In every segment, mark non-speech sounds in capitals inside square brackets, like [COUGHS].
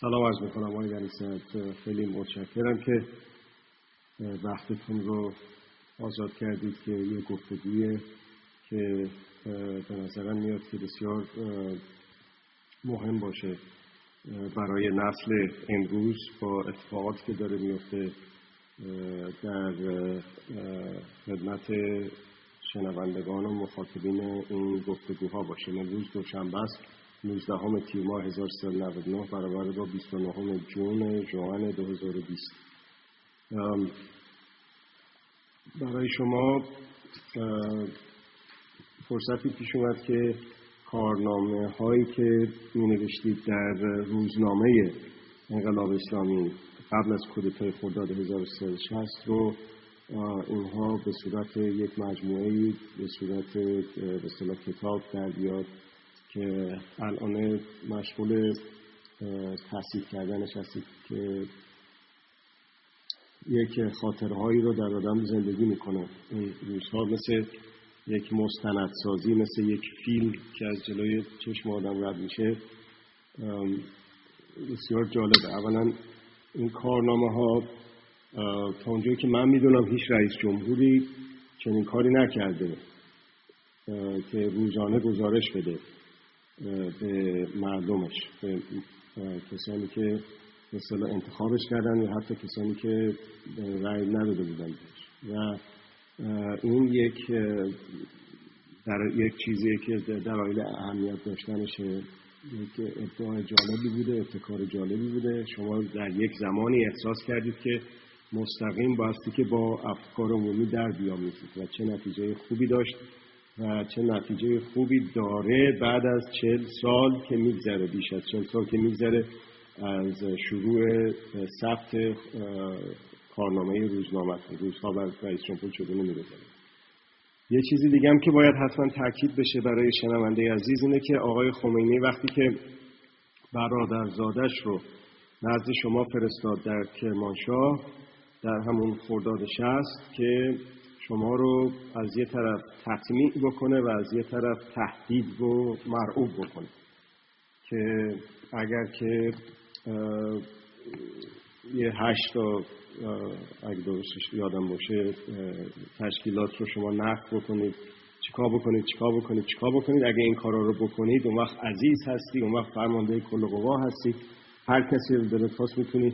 سلام عرض می‌کنم آقای ونیست خیلی متشکرم که وقتتون رو آزاد کردید که یه گفتگویه که به نظرم میاد که بسیار مهم باشه. برای نسل امروز با اتفاقاتی که داره میفته در خدمت شنوندگان و مخاطبین این گفتگوها باشه. امروز دوشنبه است. 19 تیر ماه 1399 برابر با 29 جون جوان 2020 برای شما فرصتی پیش اومد که کارنامه هایی که می نوشتید در روزنامه انقلاب اسلامی قبل از کودتای خرداد 1360 رو اینها به صورت یک مجموعه به صورت به کتاب در بیاد. که الان مشغول تحصیل کردنش هستید که یک خاطرهایی رو در آدم زندگی می‌کنه. این روزها مثل یک مستندسازی مثل یک فیلم که از جلوی چشم آدم رد میشه بسیار جالبه. اولا این کارنامه ها تا اونجایی که من می‌دونم هیچ رئیس جمهوری چنین کاری نکرده که روزانه گزارش بده. به مردمش. به کسانی که مثلا انتخابش کردن یا حتی کسانی که رأی نداده بودن و این یک در یک چیزی که دلایل اهمیت داشتنشه یک ادعای جالبی بوده ابتکار جالبی بوده. شما در یک زمانی احساس کردید که مستقیم باستی که با افکار عمومی در بیامیزید و چه نتیجه خوبی داشت. و چه نتیجه خوبی داره بعد از چل سال که میگذره بیش از چل سال که میگذره از شروع ثبت کارنامه روزنامه روزها بر رئیس جمهور شده نمیگذره. یه چیزی دیگه هم که باید حتما تاکید بشه برای شنونده عزیز اینه که آقای خمینی وقتی که برادرزادش رو نزد شما فرستاد در کرمانشاه در همون خرداد شست که شما رو از یه طرف تطمیع بکنه و از یه طرف تهدید و مرعوب بکنه. که اگر که یه هشتا اگه درستش یادم باشه تشکیلات رو شما نقد بکنید. چیکار بکنید؟ چیکار بکنید؟ چیکار بکنید؟ اگه این کارا رو بکنید اون وقت عزیز هستی اون وقت فرمانده کل قوا هستی هر کسی رو دلت خواست می‌تونی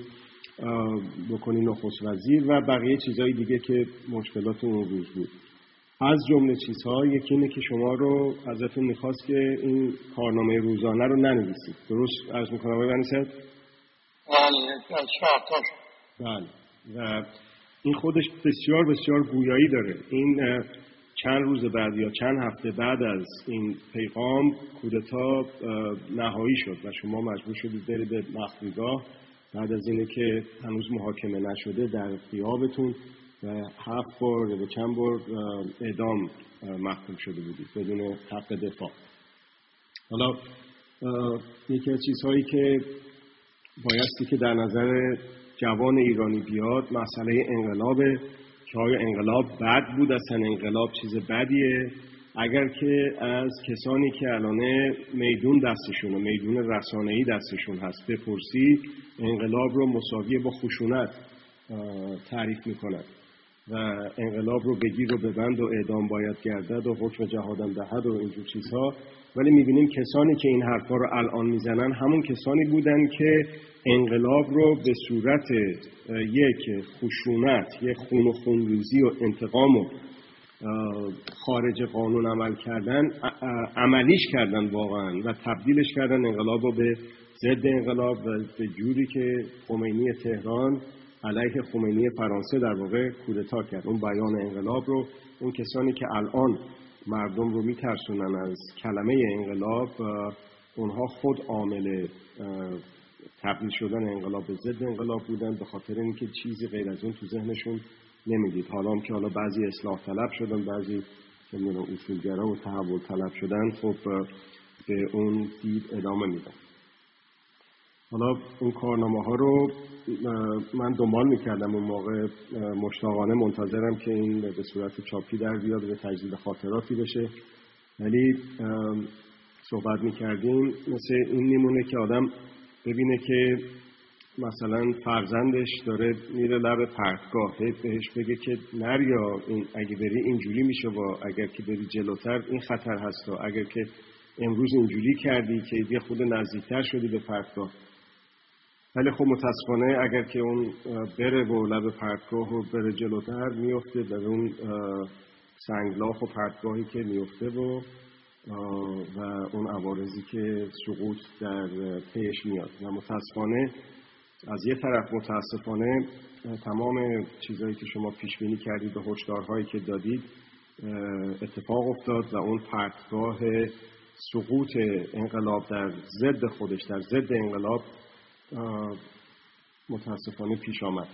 بکنی نخست وزیر و بقیه چیزهای دیگه که مشکلات اون روز بود. از جمله چیزها یکی اینه که شما رو ازتون می‌خواست که این کارنامه روزانه رو ننویسید. درست از می‌کنم آقای بنیسد؟ بله و این خودش بسیار بسیار گویایی داره. این چند روز بعد یا چند هفته بعد از این پیغام کودتا نهایی شد و شما مجبور شدید برید به مخفیگاه. بعد از اینه که هنوز محاکمه نشده در قیابتون و هفت بار و چند بار اعدام محکوم شده بودید بدون حق دفاع. حالا یکی از چیزهایی که بایستی که در نظر جوان ایرانی بیاد مسئله انقلابه که آیا انقلاب بد بود اصلا انقلاب چیز بدیه. اگر که از کسانی که الانه میدون دستشون و میدون رسانه‌ای دستشون هست بپرسی انقلاب رو مساوی با خشونت تعریف می‌کند و انقلاب رو بگیر و ببند و اعدام باید گردد و حکم جهادم دهد و اینجور چیزها. ولی می‌بینیم کسانی که این حرفا رو الان می‌زنن همون کسانی بودن که انقلاب رو به صورت یک خشونت یک خون و خونریزی و انتقام و خارج قانون عمل کردن عملیش کردن واقعا و تبدیلش کردن انقلاب رو به ضد انقلاب و به جوری که خمینی تهران علیه خمینی فرانسه در واقع کودتا کرد. اون بیان انقلاب رو اون کسانی که الان مردم رو میترسونن از کلمه انقلاب اونها خود عامل تبدیل شدن انقلاب به ضد انقلاب بودن به خاطر اینکه چیزی غیر از اون تو ذهنشون نمی‌دید. حالا هم که حالا بعضی اصلاح طلب شدن بعضی که اصولگرا و تحول طلب شدن خب به اون دید ادامه میدن. حالا اون کارنامه ها رو من دنبال می‌کردم اون موقع مشتاقانه منتظرم که این به صورت چاپی در بیاد به تجدید خاطراتی بشه. ولی صحبت می‌کردیم مثل این میمونه که آدم ببینه که مثلا فرزندش داره میره لب پرتگاه بهش بگه که نریا این اگه بری اینجوری میشه با اگر که بری جلوتر این خطر هست و اگر که امروز اینجوری کردی که یه خود نزدیکتر شدی به پرتگاه. ولی خب متاسفانه اگر که اون بره و لب پرتگاه و بره جلوتر میفته در اون سنگلاخ و پرتگاهی که میفته و و اون عوارضی که سقوط در پیش میاد. و متاسفانه از یه طرف متاسفانه تمام چیزهایی که شما پیش بینی کردید و هشدارهایی که دادید اتفاق افتاد و اون پرتگاه سقوط انقلاب در ضد خودش در ضد انقلاب متاسفانه پیش آمد.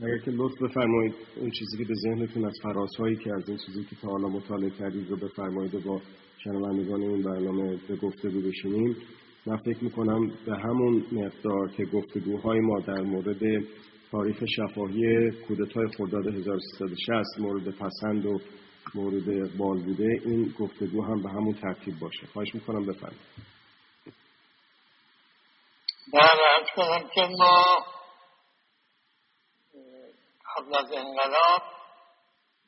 اگر که لطف بفرمایید اون چیزی که به ذهنتون از فرازهایی که از این چیزی که تا حالا مطالعه کردید رو بفرمایید و با شنوندگان این برنامه به گفتگو بشینیم. من فکر می‌کنم به همون مقدار که گفتگوهای ما در مورد تاریخ شفاهی کودتای خرداد 1360 مورد پسند و مورد اقبال بوده این گفتگو هم به همون ترتیب باشه. خواهش می‌کنم بفرمایید. بله کنم که ما قبل از انقلاب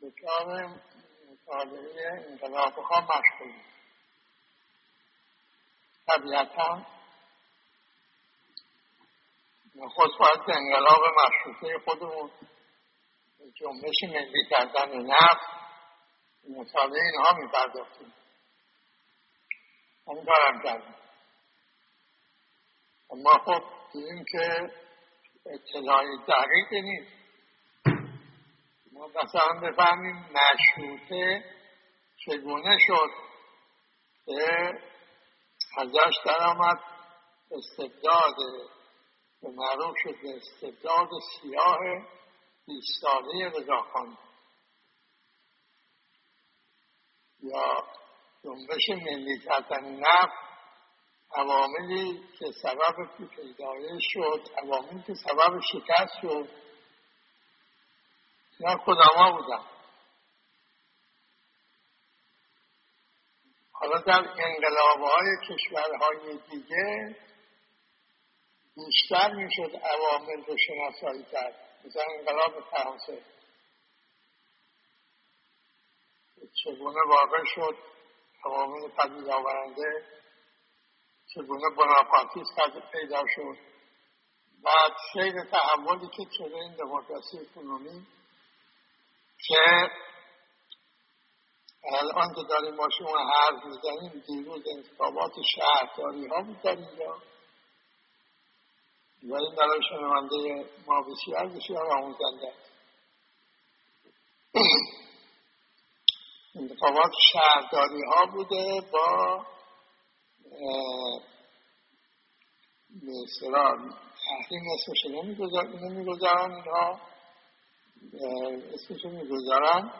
دچار مطالعه انقلاب ها مشغولیم طبیعتا خود باید انقلاب مشروطه خودمون جنبش ملی کردن نفت مطالعه اینها میپرداختیم اون کارم کردیم. اما خب دیدیم که اطلاعی دقیقی نیست. ما مثلا بفهمیم مشروطه چگونه شد که ازش در آمد استبداد به معروف شد استبداد سیاه بیست ساله رضاخان. یا جنبش ملی کردن نفت عواملی که سبب پیدایش شد عواملی که سبب شکست شد اینا کدام بودن حالا در انقلاب های کشورهای دیگه بیشتر می‌شد عوامل رو شناسایی کرد. مثلا انقلاب فرانسه. چگونه واقع شد؟ عوامل پدید آورنده چگونه بناپارتیست پیدا شد؟ بعد سیر تحولی که شده این دموکراسی کنونی که الان که داریم با شما حرف می‌زنیم دیروز انتخابات شهرداری ها بود در اینجا. و این برای شنونده ما بسیار بسیار آموزنده. [CLEARS THROAT] انتخابات شهرداری ها بوده با مثلا تحریم اسمش نمی‌گذارن اینها. اسمش می‌گذارن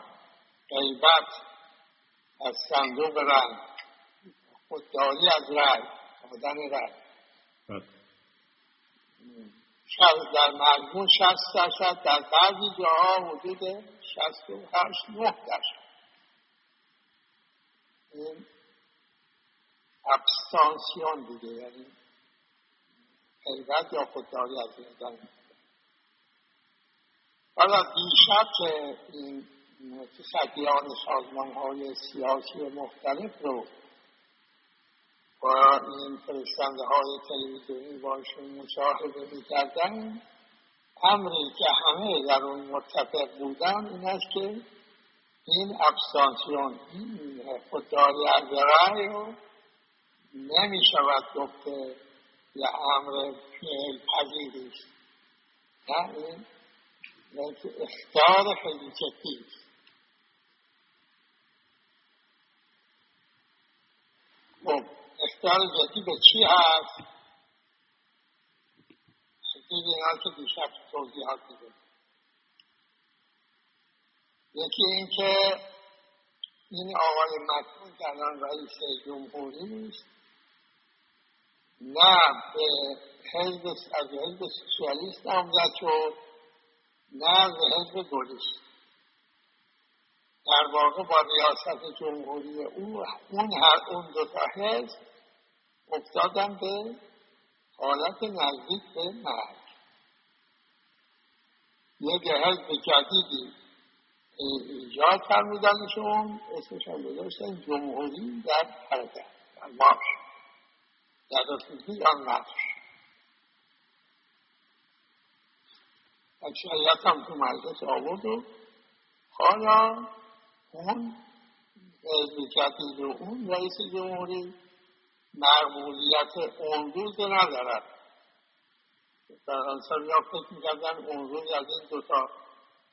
غیبت از صندوق رنگ. خودداری از رای آدن رای بله. در مجموع شست درصد در بعضی جاها حدود شست و هشت نه درصد این ابستانسیون دیگه یعنی غیبت یا خودداری از نظر حالا دیشب که این متصدیان سازمان های سیاسی مختلف رو با این فرستنده های تلویزیونی باشون مشاهده می‌کردن امری که همه در اون متفق بودن این است که این ابستانسیون این خودداری از رأی رو نمی شود گفته یه امر فعل پذیری نه این اختیار خیلی جدی خب اختیار جدی به چی هست این اینا که دیشب توضیحات دیده یکی این که این آقای مکنون که الان رئیس جمهوری است نه به حزب از حزب سوسیالیست نامزد شد نه به حزب گلیست در واقع با ریاست جمهوری اون اون هر اون دو تا حزب افتادن به حالت نزدیک به مرگ. یک حزب جدیدی ایجاد فرمودنشون اسمش هم گذاشتن جمهوری در حرکت در مارش در رسیدی آن مارش اکثریت هم تو مجلس آورد و حالا اون و اون رئیس جمهوری معمولیت اون روز ندارد در انصاری ها فکر می‌کردن اون روز از این دوتا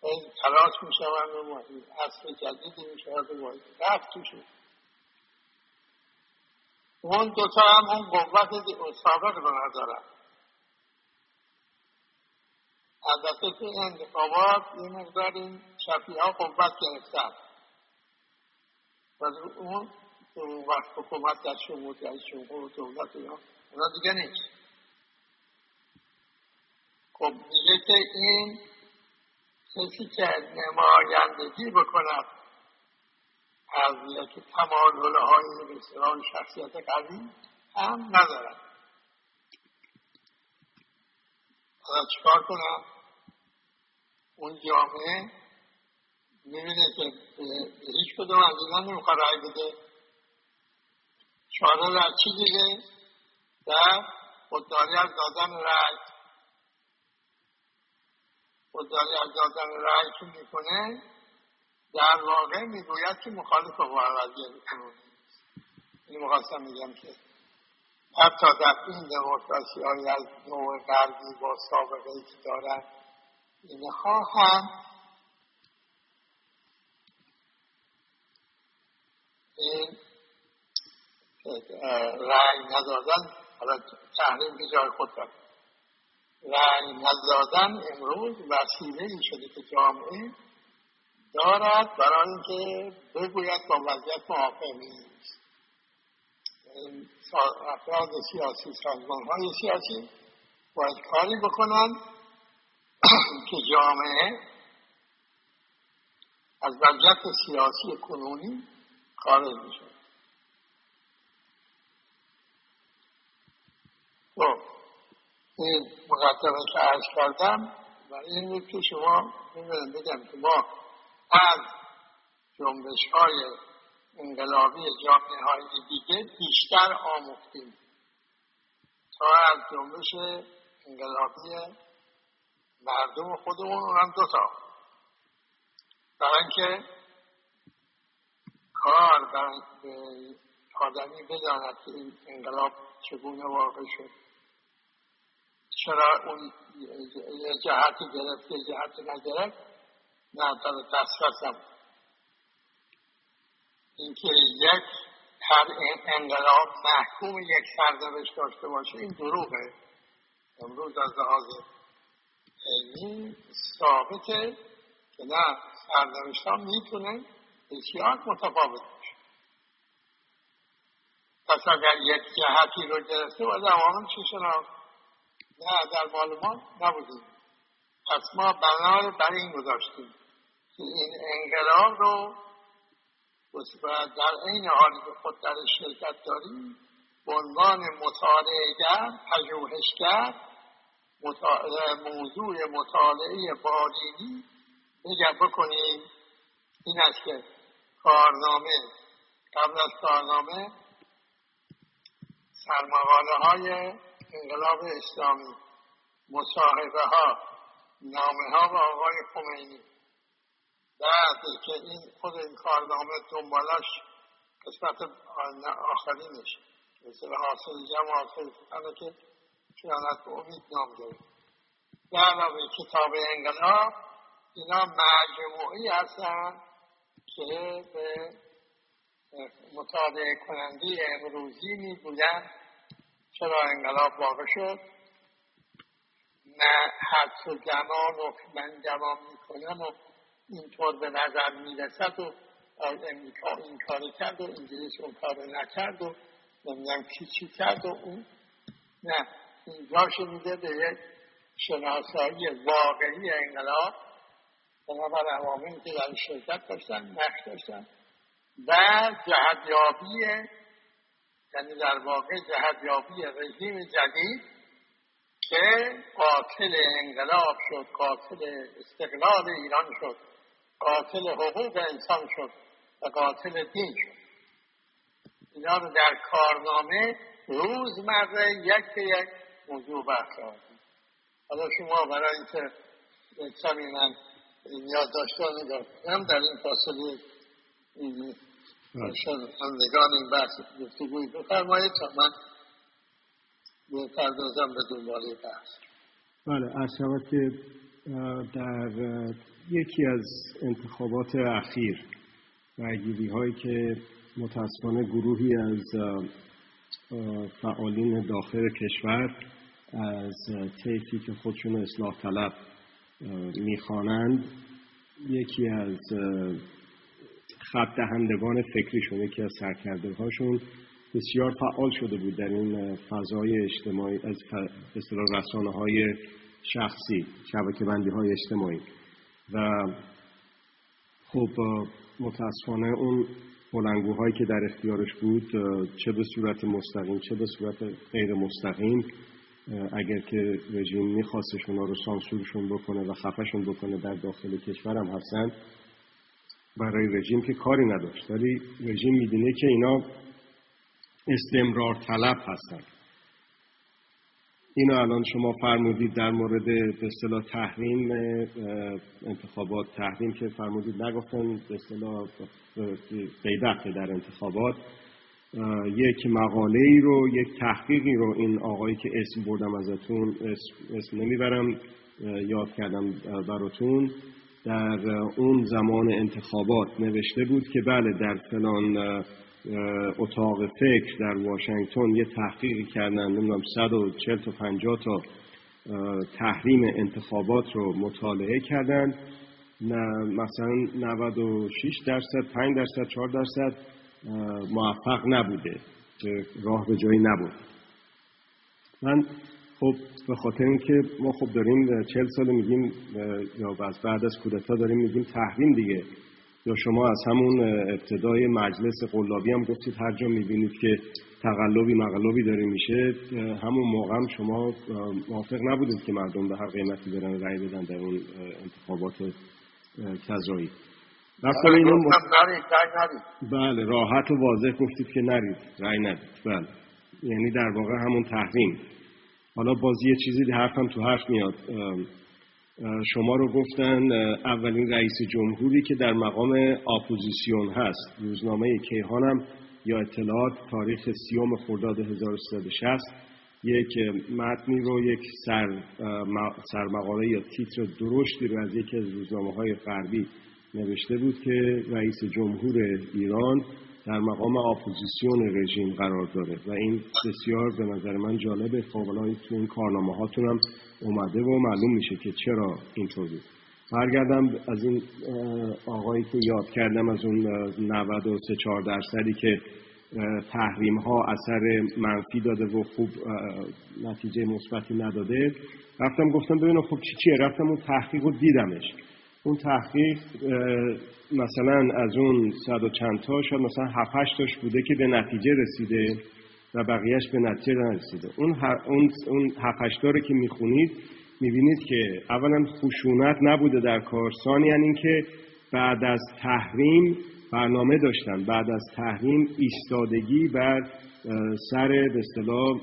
این تلاش می‌شوند و اصل جدیدی می‌شود و رفت توشون اون دوتا هم اون قوت سابق رو ندارن. البته که انتخابات یه مقدار این شفیه ها قوت گرفتن. و اون وقت حکومت در شمول در شمول و دولت اینا اونا دیگه نیست. خب میگه که این کسی که نمایندگی بکند از یک تمایل های بسیار شخصیت قوی هم ندارد. حالا چکار کنم؟ اون جامعه می‌بینه که هیچ کدوم از اینا نمی‌خواد رای بده. چاره در چی دیگه؟ در خودداری از دادن رای خودداری از دادن رای که می‌کنه؟ در واقع می‌گوید که مخالف وضعیت کنونی این مخواستم میگم که حتی در این دموکراسی های از نوع غربی با سابقه ای که دارن اینها هم این حالا امروز وسیله ای شده که جامعه دارد برای اینکه بگوید با وضعیت موافق نیست. افراد سیاسی سازمان های سیاسی باید کاری بکنن که جامعه از وضعیت سیاسی کنونی خارج میشه. خب این مقدمه که عرض کردم و این بود که شما می‌بینم بگم که ما از جنبش های انقلابی جامعه های دیگه بیشتر آموختیم. تا از جنبش انقلابی مردم خودمون اونم دوتا. برای اینکه کار برای آدمی بداند که این انقلاب چگونه واقع شد. چرا اون یه جهتی گرفت یه جهتی نگرفت؟ نه در دسترسم اینکه یک هر انقلاب محکوم یک سرنوشت داشته باشه این دروغه. امروز از لحاظ علمی ثابته که نه سرنوشت ها می‌تونه بسیار متفاوت باشه. پس اگر یک جهتی رو گرفته باید عوامل چی شناخت؟ نه در مال ما نبودیم. پس ما بنا بر این گذاشتیم که این انقلاب رو در این حالی که خود در شرکت داریم به عنوان مطالعهگر پژوهشگر موضوع مطالعه بالینی بگم بکنیم این است که کارنامه. قبل از کارنامه سرمقاله های انقلاب اسلامی مصاحبه ها نامه ها با آقای خمینی. بعد که این خود این کارنامه دنبالش قسمت آخرینش مثل حاصل جمع حاصل که خیانت به امید نام گرفت به علاوه کتاب انقلاب اینا مجموعی هستن که به مطالعه کننده امروزی می‌گویند چرا انقلاب واقع شد. نه حدس و گمان و من گمان می‌کنم و اینطور به نظر می‌رسد و امریکا این کار کرد و انگلیس اون کار نکرد و نمی‌دونم کی چی کرد و اون. نه. اینجاش میده به یک شناسایی واقعی انقلاب بنابر عواملی که در شرکت داشتن نقش داشتن و جهتیابی یعنی در واقع جهتیابی رژیم جدید که قاتل انقلاب شد قاتل استقلال ایران شد قاتل حقوق انسان شد و قاتل دین شد. اینا رو در کارنامه روزمره یک به یک موضوع بحث حالا شما برای اینکه کمی من یادداشتان دارم در این فاصله همدگان این بحث گفتگوی بفرمایید تا من بپردازم به دنباله بحث. بله از که در یکی از انتخابات اخیر رأیگیری هایی که متاسفانه گروهی از فعالین داخل کشور از طیفی که خودشون اصلاح طلب می‌خوانند یکی از خط دهندگان فکریشون یکی از سرکرده هاشون بسیار فعال شده بود در این فضای اجتماعی از اصطلاح رسانه های شخصی شبکه بندی های اجتماعی. و خب متاسفانه اون بلنگوهایی که در اختیارش بود چه به صورت مستقیم چه به صورت غیر مستقیم اگر که رژیم میخواستش اونا رو سانسورشون بکنه و خفشون بکنه در داخل کشورم هستن برای رژیم که کاری نداشت. ولی رژیم می‌دونه که اینا استمرار طلب هستن. اینو الان شما فرمودید در مورد به اصطلاح تحریم انتخابات. تحریم که فرمودید نگفتن به اصطلاح غیبت در انتخابات. یک مقاله ای رو یک تحقیقی رو این آقایی که اسم بردم ازتون اسم, اسم نمی‌برم یاد کردم براتون. در اون زمان انتخابات نوشته بود که بله در فلان اتاق فکر در واشنگتن یه تحقیقی کردن نمی‌دونم 140 تا 50 تا تحریم انتخابات رو مطالعه کردن. مثلا 96 درصد 5 درصد 4 درصد موفق نبوده که راه به جایی نبود. من خب به خاطر اینکه ما خب داریم چل سال میگیم یا بعد از کودتا داریم میگیم تحریم دیگه. یا شما از همون ابتدای مجلس قلابی هم گفتید هر جا می‌بینید که تقلبی مقلبی داره میشه همون موقع هم شما موافق نبودید که مردم به هر قیمتی برن رأی بدن در اون انتخابات کذایی. رفتار اینو م... بله راحت و واضح گفتید که نرید. رأی ندید. بله. یعنی در واقع همون تحریم. حالا بازی یه چیزی حرفم تو حرف میاد. شما رو گفتن اولین رئیس جمهوری که در مقام اپوزیسیون هست. روزنامه کیهانم یا اطلاعات تاریخ سیوم خرداد 1360 یک متنی رو یک سر سرمقاله یا تیتر درشتی رو از یکی از روزنامه های غربی نوشته بود که رئیس جمهور ایران در مقام اپوزیسیون رژیم قرار داره و این بسیار به نظر من جالبه. فوقلای تو این کارنامه هاتون هم اومده و معلوم میشه که چرا اینطور بود برگردم از این آقایی که یاد کردم از اون 93 4 درصدی که تحریم ها اثر منفی داده و خوب نتیجه مثبتی نداده. رفتم گفتم ببینم خب چی چیه؟ رفتم اون تحقیق رو دیدمش. اون تحقیق مثلا از اون صد و چند تا شاید مثلا هفت تاش بوده که به نتیجه رسیده و بقیهش به نتیجه نرسیده. اون اون اون رو که می‌خونید می‌بینید که اولا خشونت نبوده در کار ثانیا اینکه بعد از تحریم برنامه داشتن بعد از تحریم ایستادگی بر سر به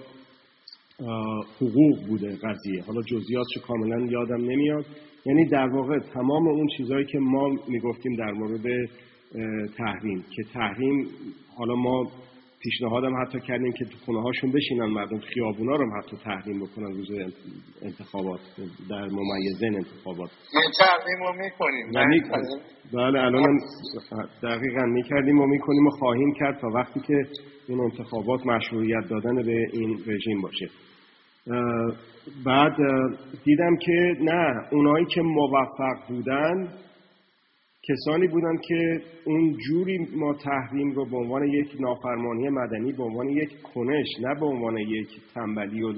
حقوق بوده قضیه. حالا جزئیاتش کاملا یادم نمیاد. یعنی در واقع تمام اون چیزهایی که ما می‌گفتیم در مورد تحریم که تحریم حالا ما پیشنهادم حتی کردیم که تو خونه هاشون بشینن مردم خیابونا رو حتی تحریم بکنن روز انتخابات در ممیزین انتخابات. تحریم رو می‌کنیم بله الان دقیقا می‌کردیم و می‌کنیم و خواهیم کرد تا وقتی که این انتخابات مشروعیت دادن به این رژیم باشه. بعد دیدم که نه اونایی که موفق بودن کسانی بودن که اون جوری ما تحریم رو به عنوان یک نافرمانی مدنی به عنوان یک کنش نه به عنوان یک تنبلی و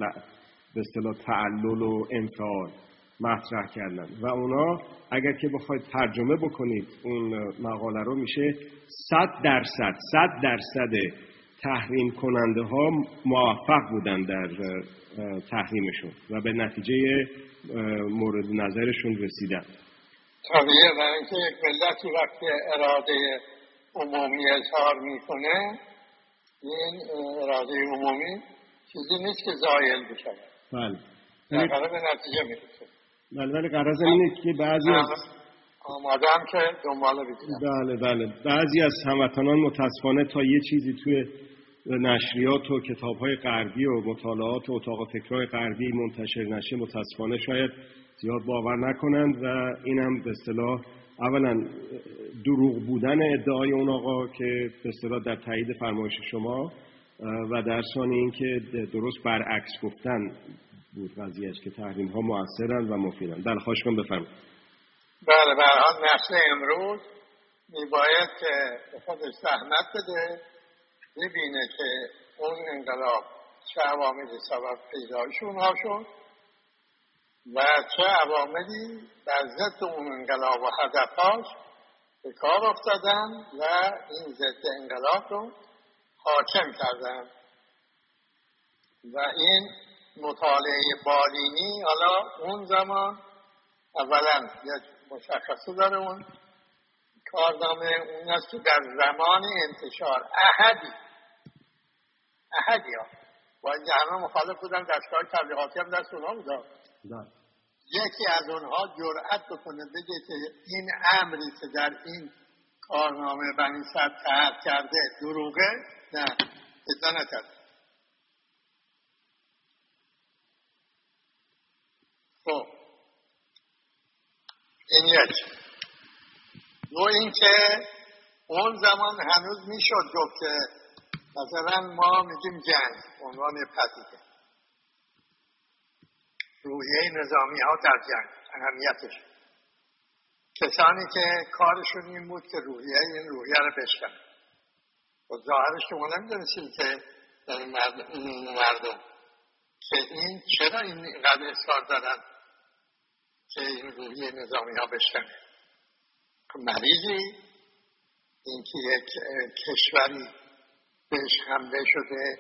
به اصطلاح تعلل و انفعال مطرح کردن. و اونا اگر که بخواید ترجمه بکنید اون مقاله رو میشه صد درصد صد درصد تحریم کننده ها موفق بودن در تحریمشون و به نتیجه مورد نظرشون رسیدن. طبیعه برای اینکه یک ملتی وقتی اراده عمومی اظهار می‌کنه این اراده عمومی چیزی نیست که زایل بشه. بله. یعنی به نتیجه می‌رسه. بله ولی قرار اینه که بعضی از آمادم که دنبال بگیرم بله بله. بعضی از هموطنان متاسفانه تا یه چیزی توی نشریات و کتاب های غربی و مطالعات و اتاق فکرهای غربی منتشر نشه متاسفانه شاید زیاد باور نکنند و اینم به اصطلاح اولا دروغ بودن ادعای اون آقا که به اصطلاح در تایید فرمایش شما و در ثانی اینکه درست برعکس گفتن بود قضیهش که تحریم ها موثرن و مفیدن. بله خواهش کنم بفرمایید. بله به حال نسل امروز میباید که خودش زحمت بده ببینه که اون انقلاب چه عواملی سبب پیدایشون ها شد و چه عواملی در ضد اون انقلاب و هدفهاش به کار افتادن و این ضد انقلاب رو حاکم کردن. و این مطالعه بالینی حالا اون زمان اولا یک مشخصه داره اون کارنامه اون است که در زمان انتشار. احدی. احدی ها. با اینکه همه مخالف بودن دستگاه تبلیغاتی هم دست اونها بودن بله. یکی از اونها جرأت بکنه بگه که این امری که در این کارنامه بنی صد تحت کرده دروغه نه ادعا نکرده خب. این یک دو اینکه اون زمان هنوز می‌شد گفت که مثلا ما میگیم جنگ عنوان پدیده. روحیه نظامی ها در جنگ اهمیتش. کسانی که کارشون این بود که روحیه این روحیه رو بشکن و ظاهرش که ما نمی‌دونستیم که این مردم که این چرا این قدر اصرار دارن؟ این روحیه نظامی ها بشکنه خب مریضی؟ اینکه یک کشوری بهش حمله شده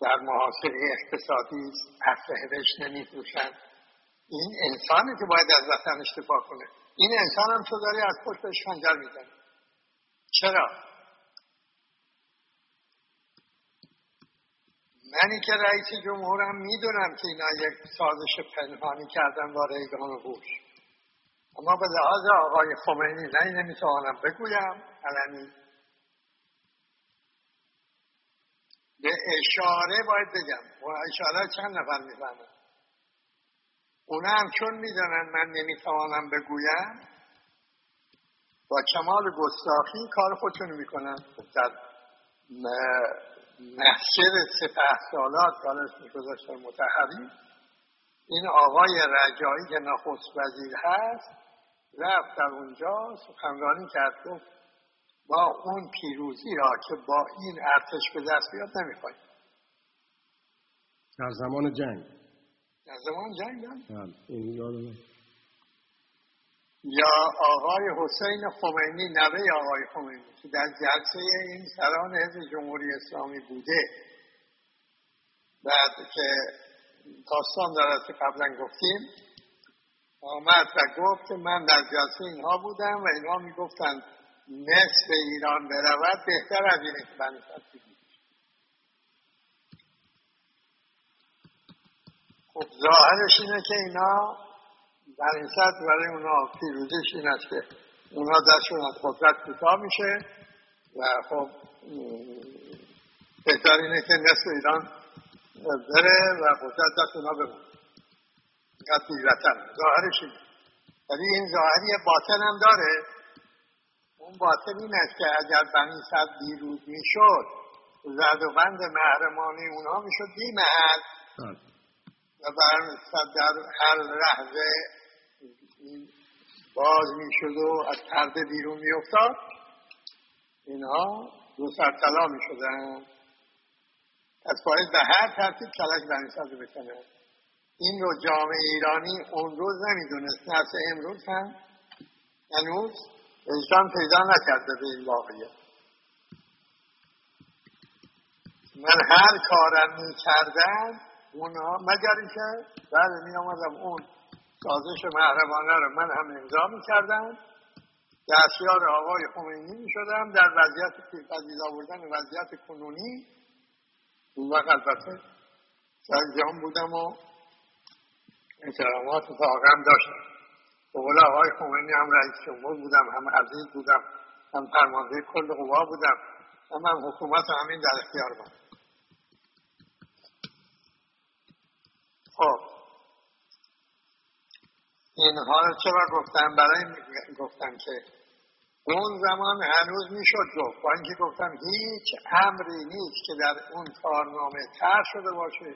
در محاصره اقتصادی اسلحه بهش نمیفروشن. این انسانی که باید از وطنش دفاع کنه. این انسان هم تو داری از پشت بهش خنجر می‌زنی چرا؟ منی که رئیس جمهورم می‌دونم که اینا یک سازش پنهانی کردن با ریگان و بوش اما به لحاظ آقای خمینی نه نمی‌توانم بگویم علنی. به اشاره باید بگم. و اشاره چند نفر می‌فهمن؟ اونا هم چون می‌دانن من نمی‌توانم بگویم با کمال گستاخی کار خودشون می‌کنن. در محشر سپه سالات کارش میگذاشتن متحری این آقای رجایی که نخست وزیر هست رفت در اونجا سخنرانی کرد گفت با اون پیروزی را که با این ارتش به دست بیاد نمی‌خوایم. در زمان جنگ. در زمان جنگ بله. این یا آقای حسین خمینی نوه آقای خمینی که در جلسه این سران حزب جمهوری اسلامی بوده. بعد که داستان دارد که قبلا گفتیم آمد و گفت من در جلسه اینها بودم و اینها می‌گفتند نصف ایران برود بهتر از اینه که بنی خب ظاهرش اینه که اینا بنی برای اونا پیروزش این است که اونا دستشون از قدرت کوتاه میشه و خب بهتر اینه که نصف ایران بره و قدرت دست اونا بمونه. اینقدر بیرتن ظاهرش اینه. ولی این ظاهری باطن هم داره. اون باطن این است که اگر بنی صد بیروز می‌شد زد و بند محرمانی اونها می‌شد بی محل بله. و بنی در هر لحظه باز می‌شد و از پرده بیرون میافتاد. اینها دو سرطلا می‌شدن. از باید به هر ترتیب کلک بنی صد بکنه این رو جامعه ایرانی اون روز نمی‌دونست. نفس امروز هم هنوز انسان پیدا نکرده به این واقعیت. من هر کارم می کردم اونها مگر اینکه؟ بعد می آمدم اون سازش محرمانه رو من هم امضا می کردم دستیار آقای خمینی می شدم در وضعیت پدید آوردن وضعیت کنونی. اون وقت البته سرجام بودم و احترامات واقعا داشتم. قول آقای خمینی هم رئیس جمهور بودم هم عزیز بودم هم فرمانده کل قوا بودم هم, هم حکومت همین در اختیار بود خب اینها رو چرا گفتم؟ برای گفتم که اون زمان هنوز می‌شد گفت. با اینکه گفتم هیچ امری نیست که در اون کارنامه تر شده باشه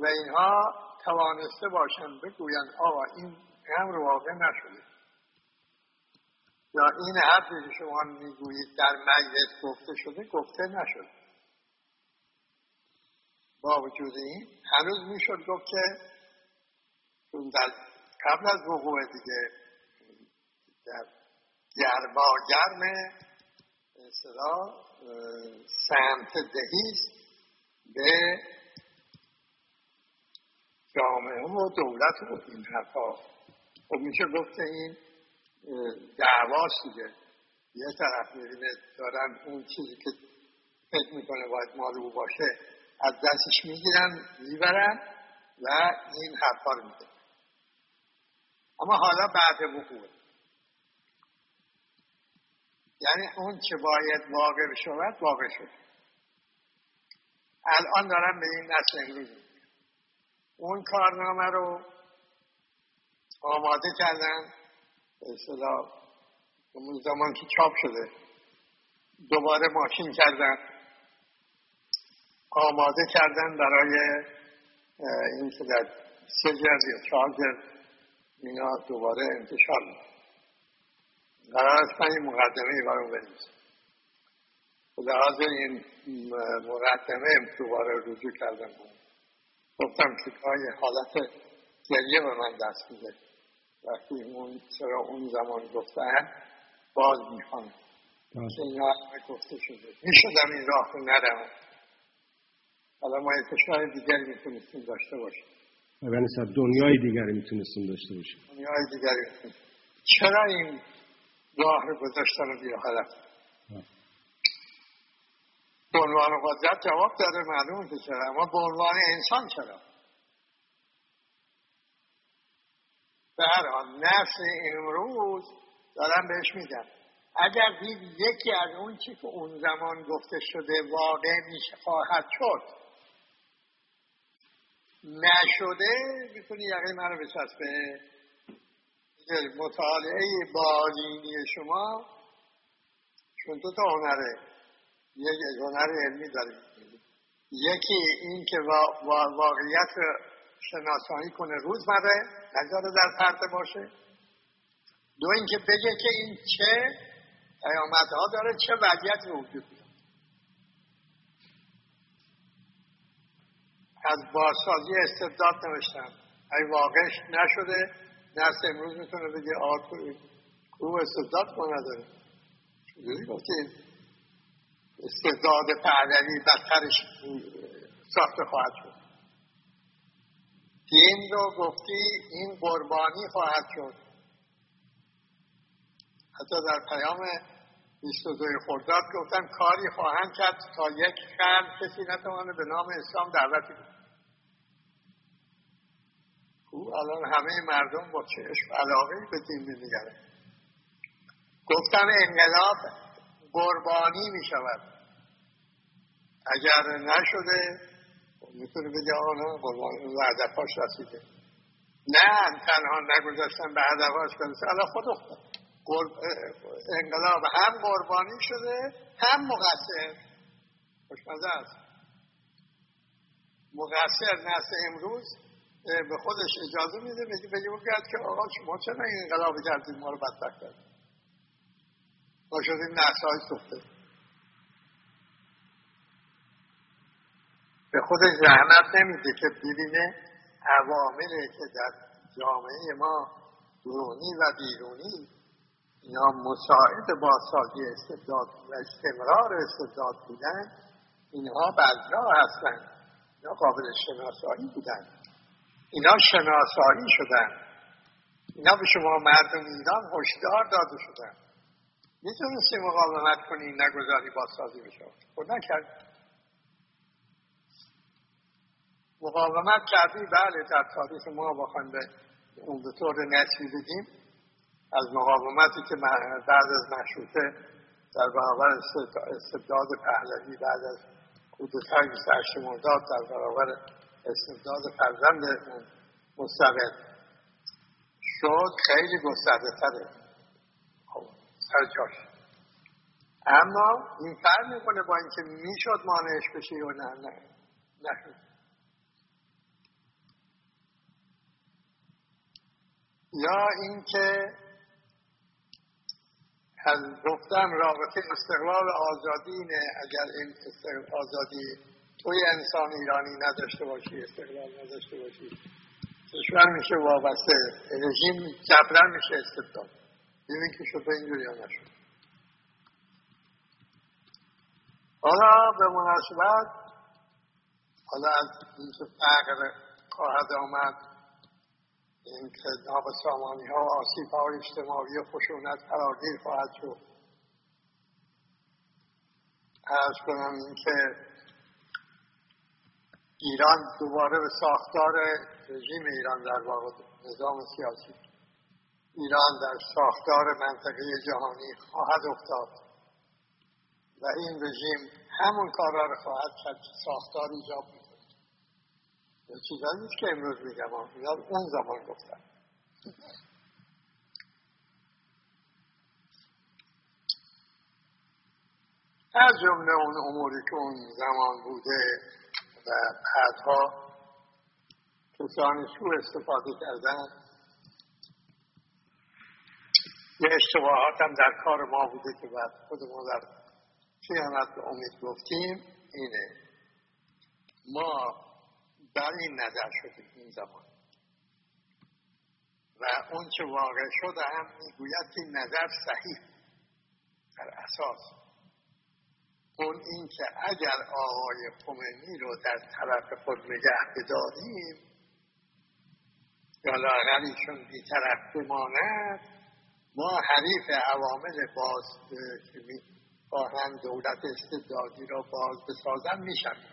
و اینها توانسته باشن بگویند آقا این امر واقع نشده. یا این حرفی که شما می‌گویید در مجلس گفته شده گفته نشد با وجود این هنوز می‌شد گفت که در قبل از وقوع دیگه در گرما گرم اصطلاح سمت دهیست به جامعه و دولت و این حرفا. خب میشه گفت این دعواست دیگه. یه طرف می‌بینه دارن اون چیزی که فکر می‌کنه باید مال او باشه از دستش می‌گیرن می‌برن و این حرفا رو میده اما حالا بعد وقوع. یعنی اون که باید واقع شود واقع شد. الان دارم به این نسل امروز اون کارنامه رو آماده کردن اصطلاح اون زمان که چاپ شده دوباره ماشین کردن. آماده کردن برای این که در سه جلد یا چهار جلد. اینا دوباره انتشار میده قرار است من این مقدمه برای بنویسم. لحاظ این مقدمه دوباره رجوع کردم. گفتم که حالت گریه به من دست میده. وقتی اون چرا اون زمان گفتن باز می‌خوان. که این گفته شده. می‌شدم این راه رو نرم حالا ما کشور دیگری می‌تونستیم داشته باشیم. یعنی دنیای دیگری می‌تونستیم داشته باشیم. دنیای دیگری. چرا این راه رو گذاشتن بیا حالت به عنوان قدرت جواب داده معلومه که چرا. اما به عنوان انسان چرا؟ به هر حال امروز دارم بهش میگم اگر دید یکی از اون چی که اون زمان گفته شده واقع میشه خواهد شد. نشده می‌تونی یقین من رو بچسبه مطالعه بالینی شما چون تو تا هنره یک هنر علمی داریم یکی این که واقعیت شناسانی کنه روزمره نذاره در پرده باشه. دو اینکه بگه که این چه پیامدها داره چه وضعیت وجود از بازسازی استبداد نوشتم. ای واقعش نشده. نرس امروز می‌تونه بگه آه تو استبداد ما نداره چجوری گفتی؟ استبداد پهلوی بدترش ساخته خواهد شد. دین رو گفتی این قربانی خواهد شد. حتی در پیام 22 خرداد گفتن کاری خواهند کرد تا یک خرم کسی نتوانه به نام اسلام دعوتی او الان همه مردم با چشم علاقه به دین میگره گفتن انقلاب قربانی می شود اگر نشده می‌تونه بگه آقا نه قربان به هدفاش رسیده. نه تنها نگذاشتن به هدفاش برسه الان خود انقلاب هم قربانی شده هم مقصر. خوشمزه است. مقصر نسل امروز به خودش اجازه میده بگه بگه که آقا شما چرا این انقلاب کردید؟ ما رو بدبخت کردید. ما شدیم نسل های سخته به خودش زحمت نمیده که ببینه عواملی که در جامعه ما درونی و بیرونی اینا مساعد با سازی استبداد و استمرار استبداد بودن اینها بعدها هستن. اینا قابل شناسایی بودن. اینا شناسایی شدن. اینا به شما مردم ایران هشدار داده شدن. می‌تونستی مقاومت کنی نگذاری بازسازی بشه. خود نکرد. مقاومت کردی؟ بله در تاریخ ما بخوایم به اون به طور بدیم از مقاومتی که بعد از مشروطه در برابر استبداد پهلوی بعد از کودتای 28 مرداد در برابر استبداد فرزند مستقل. شد خیلی گسترده تره خب، سر جاش. اما این فرق می‌کنه با اینکه می‌شد مانعش بشه یا نه نه نه. یا اینکه از گفتم رابطه استقلال آزادی نه اگر این آزادی توی انسان ایرانی نداشته باشی استقلال نداشته باشی. کشور میشه وابسته رژیم جبران میشه استبداد. ببین که شد اینجوری ها نشد. حالا به مناسبت حالا از اینکه فقر خواهد آمد. این کتاب سامانی ها آسیب های اجتماعی و خشونت فراگیر خواهد شد. ارز کنم اینکه ایران دوباره به ساختار رژیم ایران در واقع نظام سیاسی ایران در ساختار منطقه جهانی خواهد افتاد و این رژیم همون کارا رو خواهد کرد که ساختار ایجاب چیزایی نیست که امروز میگم اون زمان گفتم از جمله اون اموری که اون زمان بوده و بعدها کسانی سو استفاده کردن. یه اشتباهات هم در کار ما بوده که بعد خودمون در خیانت به امید گفتیم اینه. ما در این نظر شدیم این زمان. و اون چه واقع شده هم می‌گوید که نظر صحیح. در اساس. اون این که اگر آقای خمینی رو در طرف خود نگه بداریم یا لاغر ایشون طرف بماند ما حریف عوامل باز که خواهند دولت استبدادی را باز بسازن می‌شویم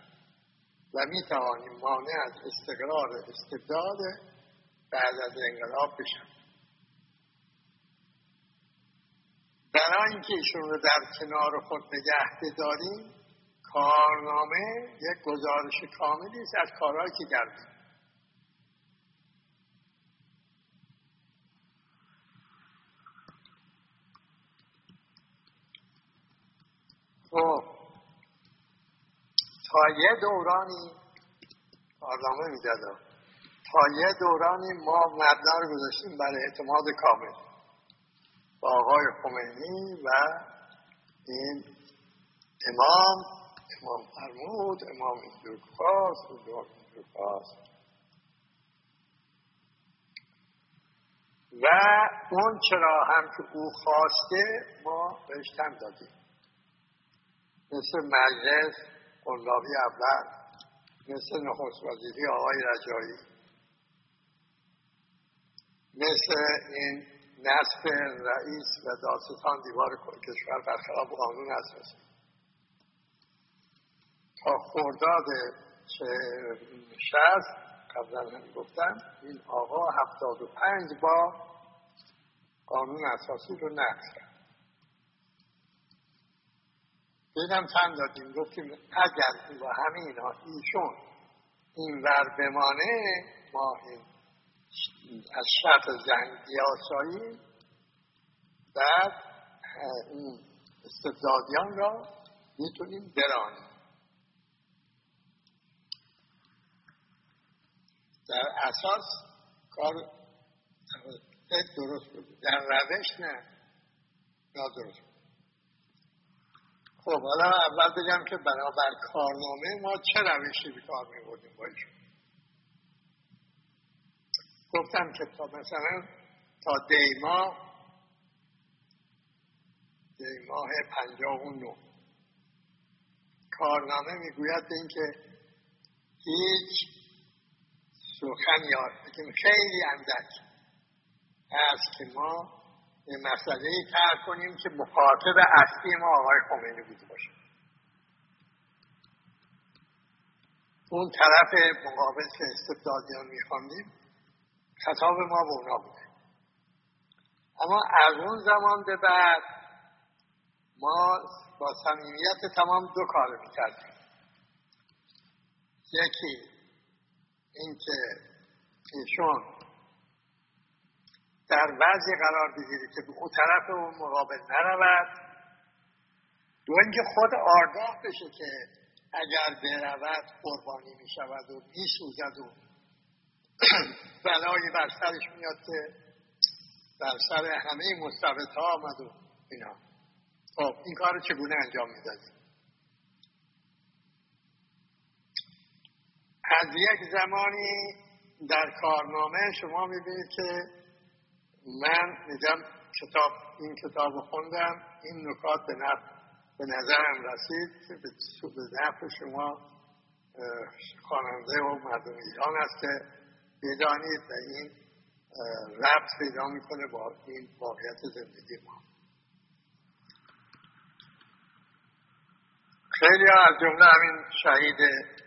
و می توانیم مانع از استقرار استبداد بعد از انقلاب بشن برای اینکه ایشون رو در کنار خود نگه بداریم کارنامه یک گزارش کاملی است از کارهایی که کردیم. خب تا یه دورانی پارلمان می‌داد تا یه دورانی ما مبنا رو گذاشتیم برای اعتماد کامل. با آقای خمینی و این امام امام فرمود امام اینجور خواست اینجور خواست و اون چرا هم که او خواسته ما بهش تن دادیم. مثل مجلس قلابی اول مثل نخست وزیری آقای رجایی مثل این نصف رئیس و داستان دیوار کشور برخلاف قانون اساسی تا خورداد شست قبلا هم گفتم این آقا هفتاد و پنج با قانون اساسی رو نقض کرد. بگم چند دادیم گفتیم اگر با همه اینا ایشون این ور بمانه ما این از شرط زنگ بیاسایی بعد اون استبدادیان را می‌تونیم برانیم. در اساس کار درست بود. در روش نه نادرست خب حالا اول بگم که بنابر کارنامه ما چه روشی به کار میبردیم؟ با ایشون گفتم که تا مثلا تا دیما دیماه پنجاه و نو کارنامه می‌گوید به اینکه هیچ سخن یاد بگیم خیلی اندک هست که ما یه مسئله ای تر کنیم که مخاطب اصلی ما آقای خمینی بوده باشه. اون طرف مقابل که استبدادیان میخواندیم خطاب ما به اونا بوده اما از اون زمان به بعد ما با صمیمیت تمام دو کار می‌کردیم. یکی اینکه ایشون در وضعی قرار بگیری که به اون طرف اون مقابل نرود. دو اینکه خود آگاه بشه که اگر برود قربانی می شود و می سوزد و [COUGHS] بلایی بر سرش میاد که بر سر همه مستبت ها آمد و اینا. خب این کار چگونه انجام می‌دادیم از یک زمانی در کارنامه شما می‌بینید که من میگم کتاب این کتاب خوندم این نکات به, به نظرم رسید به نفع شما خواننده و مردم ایران است که بدانید و این ربط پیدا می‌کنه با این واقعیت زندگی ما. خیلی از جمله همین شهید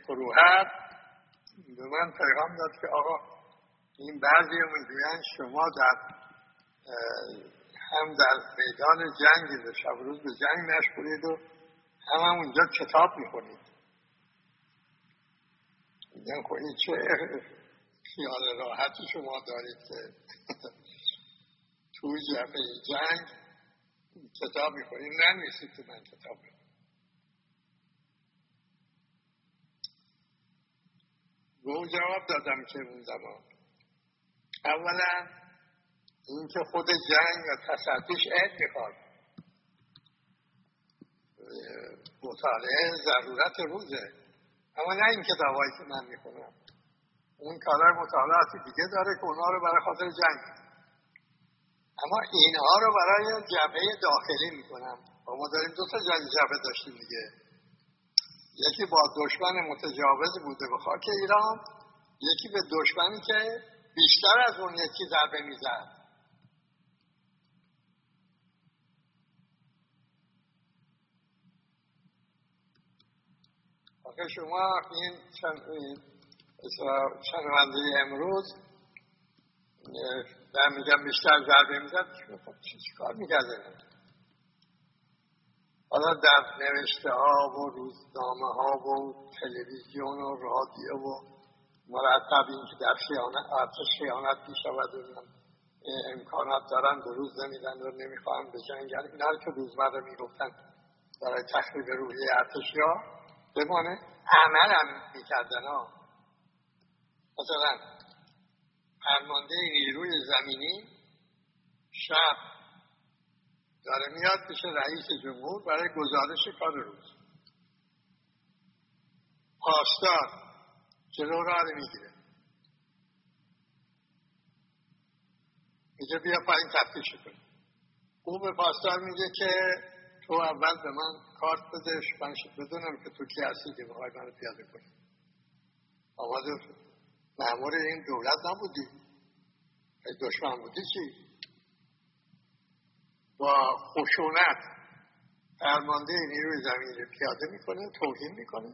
فروهر به من پیغام داد که آقا این بعضی می‌گویند شما در هم در میدان جنگ و شب روز به جنگ مشغولید و هم, هم اونجا کتاب می‌خونید. خب این چه خیال راحتی شما دارید که توی جبهه جنگ کتاب می‌خونید نمیسید که من کتاب می‌خونید به اون جواب دادم که اون زمان. اولا اینکه خود جنگ و تصدیش عید می‌خواد. مطالعه ضرورت روزه. اما نه این کتابایی که من می‌خونم. اون کارهای مطالعاتی دیگه داره که اونها رو برای خاطر جنگ اما اینها رو برای جبهه داخلی می‌کنم و ما داریم دو تا جبهه داشتیم دیگه. یکی با دشمن متجاوز بوده به خاک ایران یکی به دشمنی که بیشتر از اون یکی ضربه می‌زد. آخه شما این شنونده امروز در میگم بیشتر ضربه می‌زد چی کار می‌کرده؟ حالا در نوشته ها و روزنامه ها و تلویزیون و رادیو و مرتب این که در خیانت خیانت می امکانات دارن روز نمیدن و نمی‌خواهند به جنگن اینا رو که روزمره می‌گفتن برای تخریب روحی ارتشی ها بمانه عمل هم می‌کردن ها مثلا فرمانده نیروی زمینی شب داره میاد پیش رئیس جمهور برای گزارش کار روز. پاسدار جلو را می‌گیره. میگه بیا پایین تفتیش کنی او به پاسدار میگه که تو اول به من کارت بده من بدونم که تو کی هستی که بخوای منو پیاده کنی. آواز معمور این دولت نبودی. دشمن بودی چی؟ با خشونت فرمانده نیروی زمین رو پیاده می‌کنه توهین می‌کنه.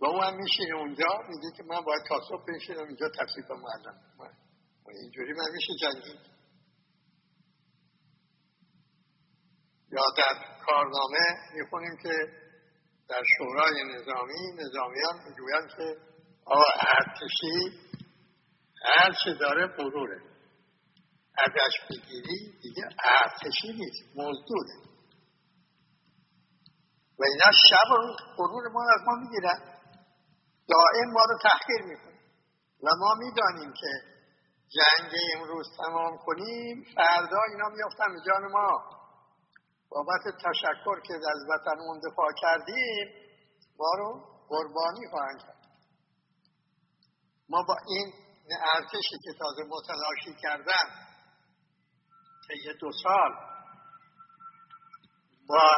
و او هم میشینه اونجا میگه که من باید تا صبح بشینم اینجا تکلیف معلم. و اینجوری من میشه جنگید. یا در کارنامه می‌خونیم که در شورای نظامی نظامیان می‌گویند که آقا ارتشی هر چه داره غروره. ازش بگیری دیگه ارتشی نیست مزدوره. و اینا شب و قرون ما از ما می‌گیرن. دائم ما رو تحقیر می‌کنن. و ما می‌دانیم که جنگ امروز تمام کنیم فردا اینا میافتن به جان ما. بابت تشکر که از وطنمون دفاع کردیم ما رو قربانی خواهند کرد. ما با این ارتشی که تازه متلاشی کردن طی دو سال با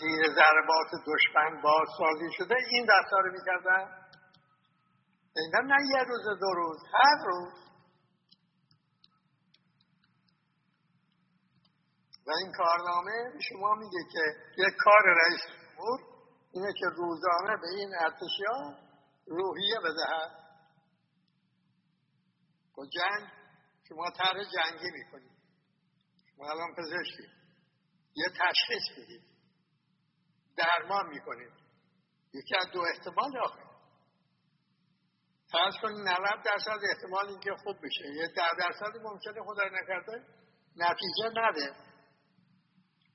زیر ضربات دشمن بازسازی شده این دستار رو می‌کردن؟ نه یه روز دو روز هر روز. و این کارنامه شما میگه که یک کار رئیس جمهور اینه که روزانه به این ارتشیا روحیه بدهد. جنگ شما طرح جنگی می‌کنید شما الان پزشکی یه تشخیص می‌دید درمان می‌کنید یکی از دو احتمال آخر فرض کنید 90 درصد احتمال اینکه خوب بشه. یه ده درصدی ممکنه خدا نکرده نتیجه نده.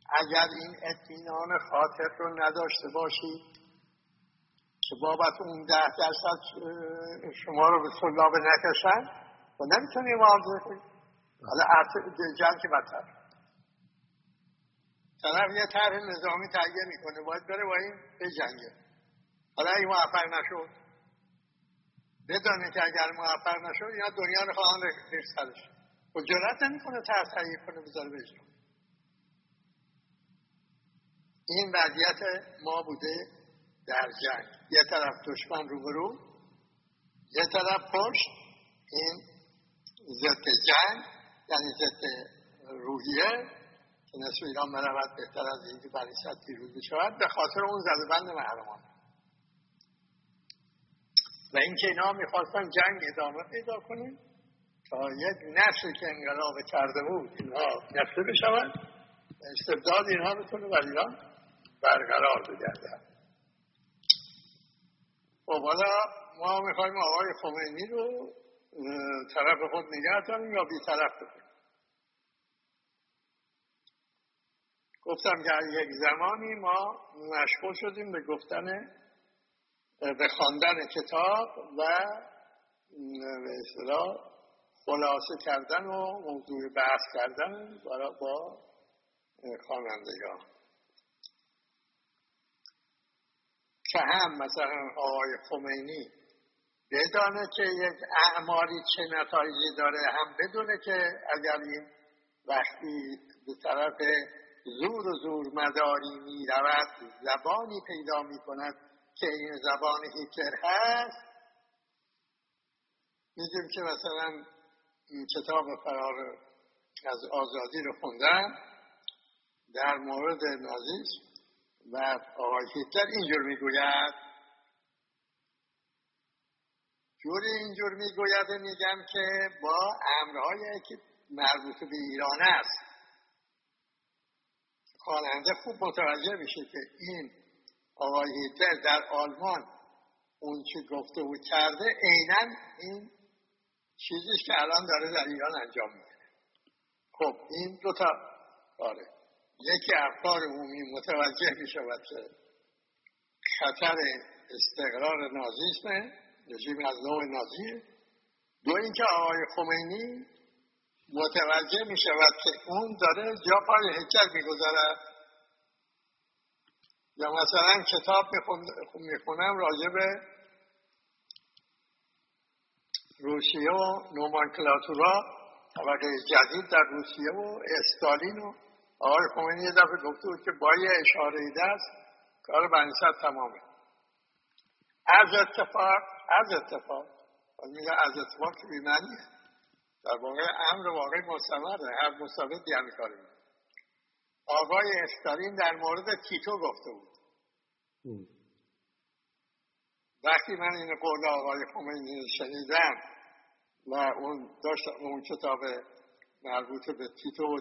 اگر این اطمینان خاطر رو نداشته باشید که بابت اون ده درصد شما رو به سلابه نکشن و نمی‌تونی واضح کنید حالا جنگ که بدتر. طرف یه طرح نظامی تهیه می‌کنه باید بره با این بجنگه. حالا این موفق نشد بدانه که اگر موفق نشد یا دنیا رو خواهان ریخت سرش. و جرات نمی‌کنه طرح تهیه کنه بذاره به این وضعیت ما بوده در جنگ. یه طرف دشمن روبرو یه طرف پشت این ضد جنگ یعنی ضد روحیه که نصف ایران مرود بهتر از اینکه برای صد پیروزی شود به خاطر اون زدبند محرمان و اینکه اینا می‌خواستن جنگ ادامه پیدا کنیم تا یک نفسی که انقلاب کرده بود اینها نفته بشود استبداد اینها بتونه بر ایران برقرار بگردن. خب حالا ما می‌خوایم آقای خمینی رو طرف خود نگه داریم یا بی طرف بکنیم گفتم که یک زمانی ما مشغول شدیم به گفتن به خواندن کتاب و به اصطلاح خلاصه کردن و موضوع بحث کردن با خوانندگان. که هم مثلا آقای خمینی بدانه که یک اعمالی چه نتایجی داره هم بدونه که اگر این وقتی به طرف زور و زور مداری می رود زبانی پیدا می کند که این زبان هیتلر هست. می‌دونیم که مثلا کتاب فرار از آزادی رو خوندن در مورد نازیسم و آقای هیتلر اینجور می‌گوید. جوری اینجور می‌گوید میگم که با امرهایی که مربوط به ایران است. خواننده خوب متوجه میشه که این آقای هیتلر در آلمان اون چی گفته بود کرده عینا این چیزی که الان داره در ایران انجام میده. خب این دوتا آره یکی افکار عمومی متوجه می شود که خطر استقرار نازیسم رژیم از نوع نازی. دو اینکه آقای خمینی متوجه می شود که اون داره جا پای هیکل می گذارد یا مثلا کتاب می‌خونم راجع به روسیه و نومانکلاتورا. طبقه جدید در روسیه و استالین و آقای خمینی یه دفعه گفته بود که با یه اشاره دست کار بنیست تمامه. از اتفاق از اتفاق. میگه از اتفاق که بیمنیه در واقع امر واقعی مستمره. هر مستبدی همین کاری آقای استالین در مورد تیتو گفته بود. وقتی من این قول آقای خمینی شنیدم و اون داشت اون کتاب مربوط به تیتو و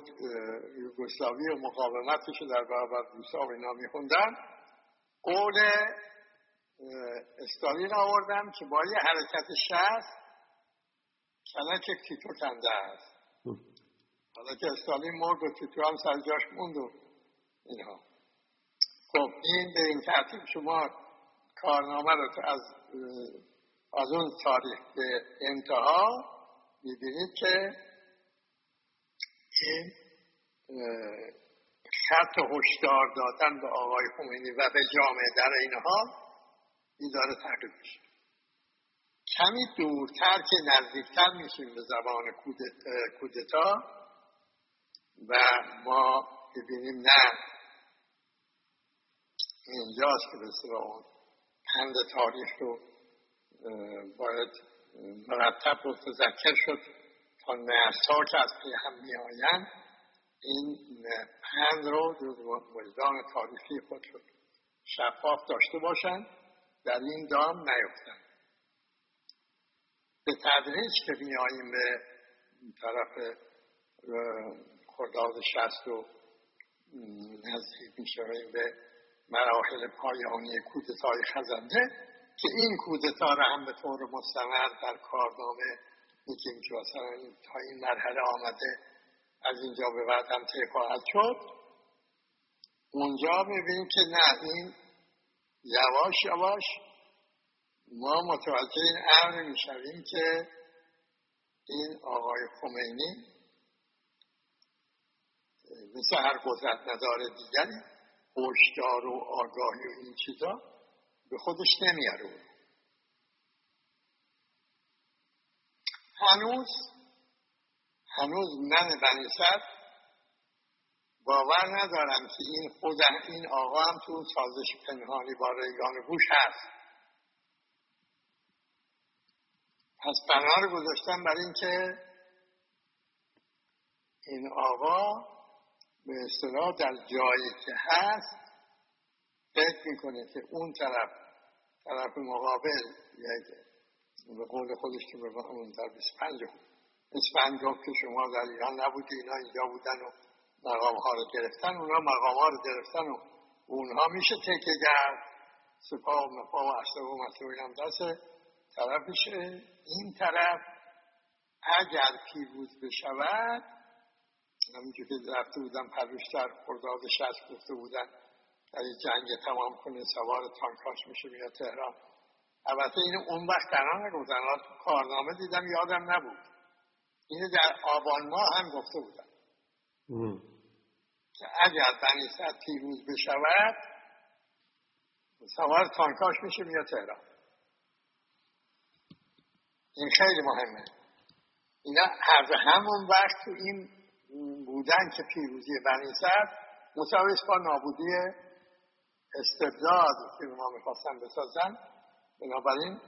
یوگسلاوی و مقاومتش در برابر روسا و اینا میخوندن قول استالین آوردم که با یه حرکت شست کلک تیتو کنده است. حالا که استالین مرد و تیتو هم سر جاش موند و اینها. خب این به این ترتیب شما کارنامه رو از از اون تاریخ به انتها می‌بینید که این خط هشدار دادن به آقای خمینی و به جامعه در این حال این داره تغییر میشه. کمی دورتر که نزدیکتر میشیم به زبان کودتا و ما ببینیم نه. اینجاست که به اون پند تاریخ رو باید مرتب متذکر شد تا نسل که از پی هم میآیند. این پند رو جز وجدان تاریخی خود شد. شفاف داشته باشند. در این دام نیفتند به تدریج که میاییم به طرف خرداد شست و نزدیک می‌شویم به مراحل پایانی کودتای خزنده که این کودتا را هم به طور مستمر در کارنامه میگیم که مثلا تا این مرحله آمده از اینجا به بعد هم شد. اونجا ببینیم که نه این یواش یواش ما متوجه این امر می‌شویم که این آقای خمینی مثل هر قدرت ندار دیگری هشدار و آگاهی و این چیزا به خودش نمیاره هنوز هنوز من بنی باور ندارم که این خود این آقا هم تو سازش پنهانی با ریگان بوش هست. پس بنا رو گذاشتم برای اینکه این آقا به اصطلاح در جایی که هست فکر می‌کنه که اون طرف طرف مقابل به قول خودش که به اون در 25 25 که شما در ایران نبودی اینا اینجا بودن و مقام ها رو گرفتن اونا مقام ها رو گرفتن و اونها میشه تکه گرد سپاه و مپا و اصلا و مسئول هم دست طرفشه. این طرف اگر پیروز بشود همینجور که رفته بودن پروشتر خرداد شست گفته بودن در جنگ تمام کنه سوار تانکاش میشه میاد تهران. البته این اون وقت قرار نگفتن. کارنامه دیدم یادم نبود. اینو در آبان ماه هم گفته بودن. که اگر بنی پیروز بشود سوار تانکاش میشه میاد تهران. این خیلی مهمه. اینا از همون وقت تو این بودن که پیروزی بنی صد مساویش با نابودی استبداد که ما می‌خواستن بسازن بنابراین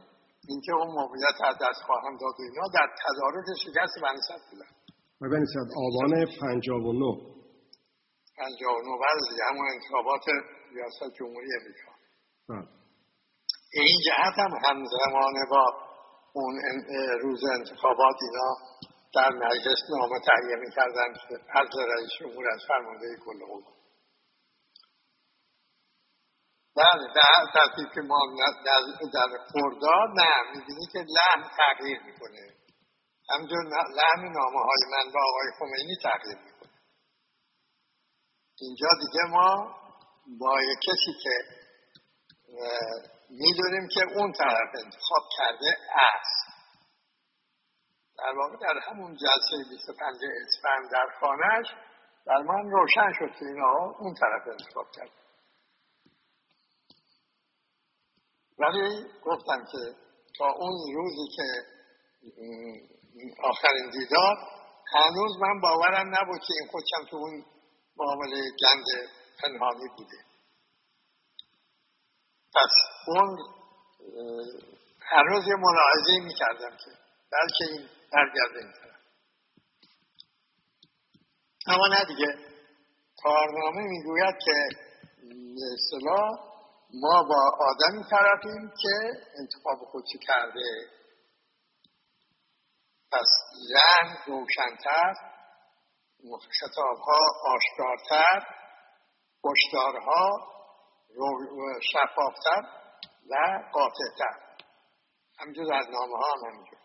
اینکه اون موقعیت از دست خواهم داد و اینا در تدارک شکست بنی بودن. بنی صد آبان 59 59 بعد دیگه همون انتخابات ریاست جمهوری امریکا. بله. این جهت هم همزمانه با اون روز انتخابات اینا در مجلس نامه تهیه می‌کردن که از رئیس جمهور از فرمانده کل بله در ترتیب که ما در, در نه می‌بینی که لحن تغییر می‌کنه. همجور لحن نامه های من با آقای خمینی تغییر می‌کنه اینجا دیگه ما با کسی که می‌دونیم که اون طرف انتخاب کرده است. در واقع در همون جلسه 25 اسفند در خانهش در من روشن شد که اینا اون طرف انتخاب کرد. ولی گفتم که تا اون روزی که آخرین دیدار. هنوز من باورم نبود که این خودشم تو اون معامله گنج پنهانی بوده. پس اون هنوز یه ملاحظه می کردم که بلکه این برگرده این طرف. اما نه دیگه. کارنامه می‌گوید که اصطلاح ما با آدمی طرفیم که انتخاب خودشو کرده. پس زن روشنتر خطابها آشکارتر هشدارها شفافتر و قاطعتر. همینجور از نامه ها هم همینجور.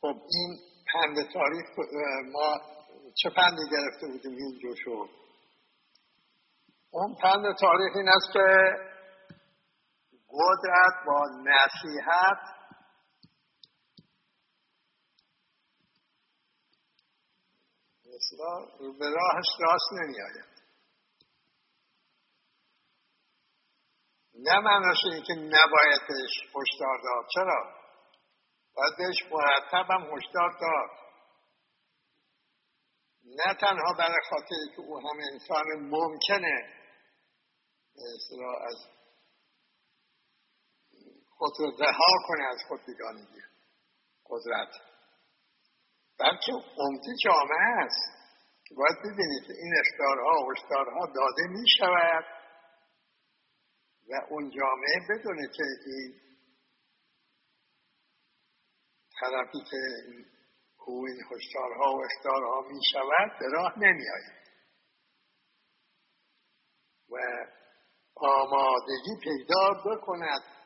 خب این پند تاریخ ما چه پندی گرفته بودیم؟ اینجور شد. اون پند تاریخ این است که قدرت با نصیحت به راهش راست نمی آید نه معناش این که نباید بهش هشدار داد. چرا؟ باید بهش مرتب هم هشدار داد. نه تنها برای خاطر که او هم انسان ممکنه از خود رو رها کنه از خود بیگانگی قدرت. بلکه عمده جامعه است. که باید ببینید این اختارها و هشدارها داده می شود و اون جامعه بدونه که این طرفی که او این هشدارها و اختارها می شود به راه نمی آید و آمادگی پیدا بکند.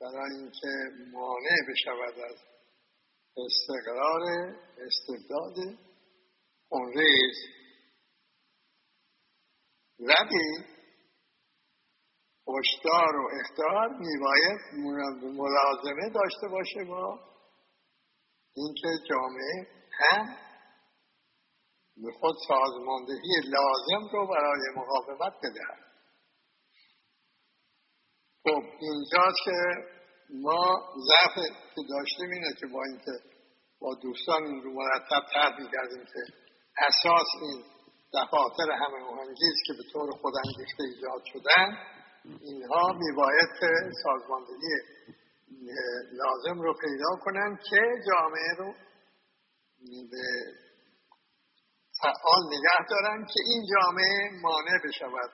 برای اینکه مانع بشود از استقرار استبداد ریز. ولی هشدار و اختار میباید ملازمه داشته باشه با اینکه جامعه هم به خود سازماندهی لازم رو برای مقاومت بدهد. خب اینجاست که ما ضعف که داشتیم اینه که با اینکه با دوستان رو مرتب تحت کردیم که اساس این دفاتر همه مهندیس که به طور خودانگیخته ایجاد شدن اینها میباید سازماندهی لازم رو پیدا کنن که جامعه رو به فعال نگه دارن که این جامعه مانع بشود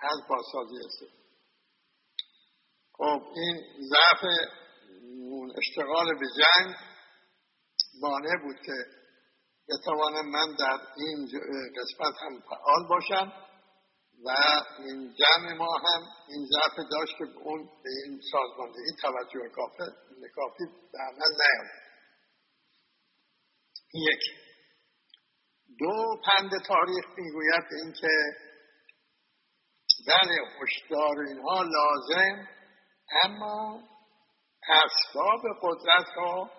از بازسازی است خب این ضعف اشتغال به جنگ مانع بود که بتوانم من در این قسمت هم فعال باشم و این جمع ما هم این ضعف داشت که اون به این سازماندهی توجه کافی به عمل نیامد. یک. دو پند تاریخ می‌گوید اینکه بله هشدار اینها لازم اما اسباب قدرت ها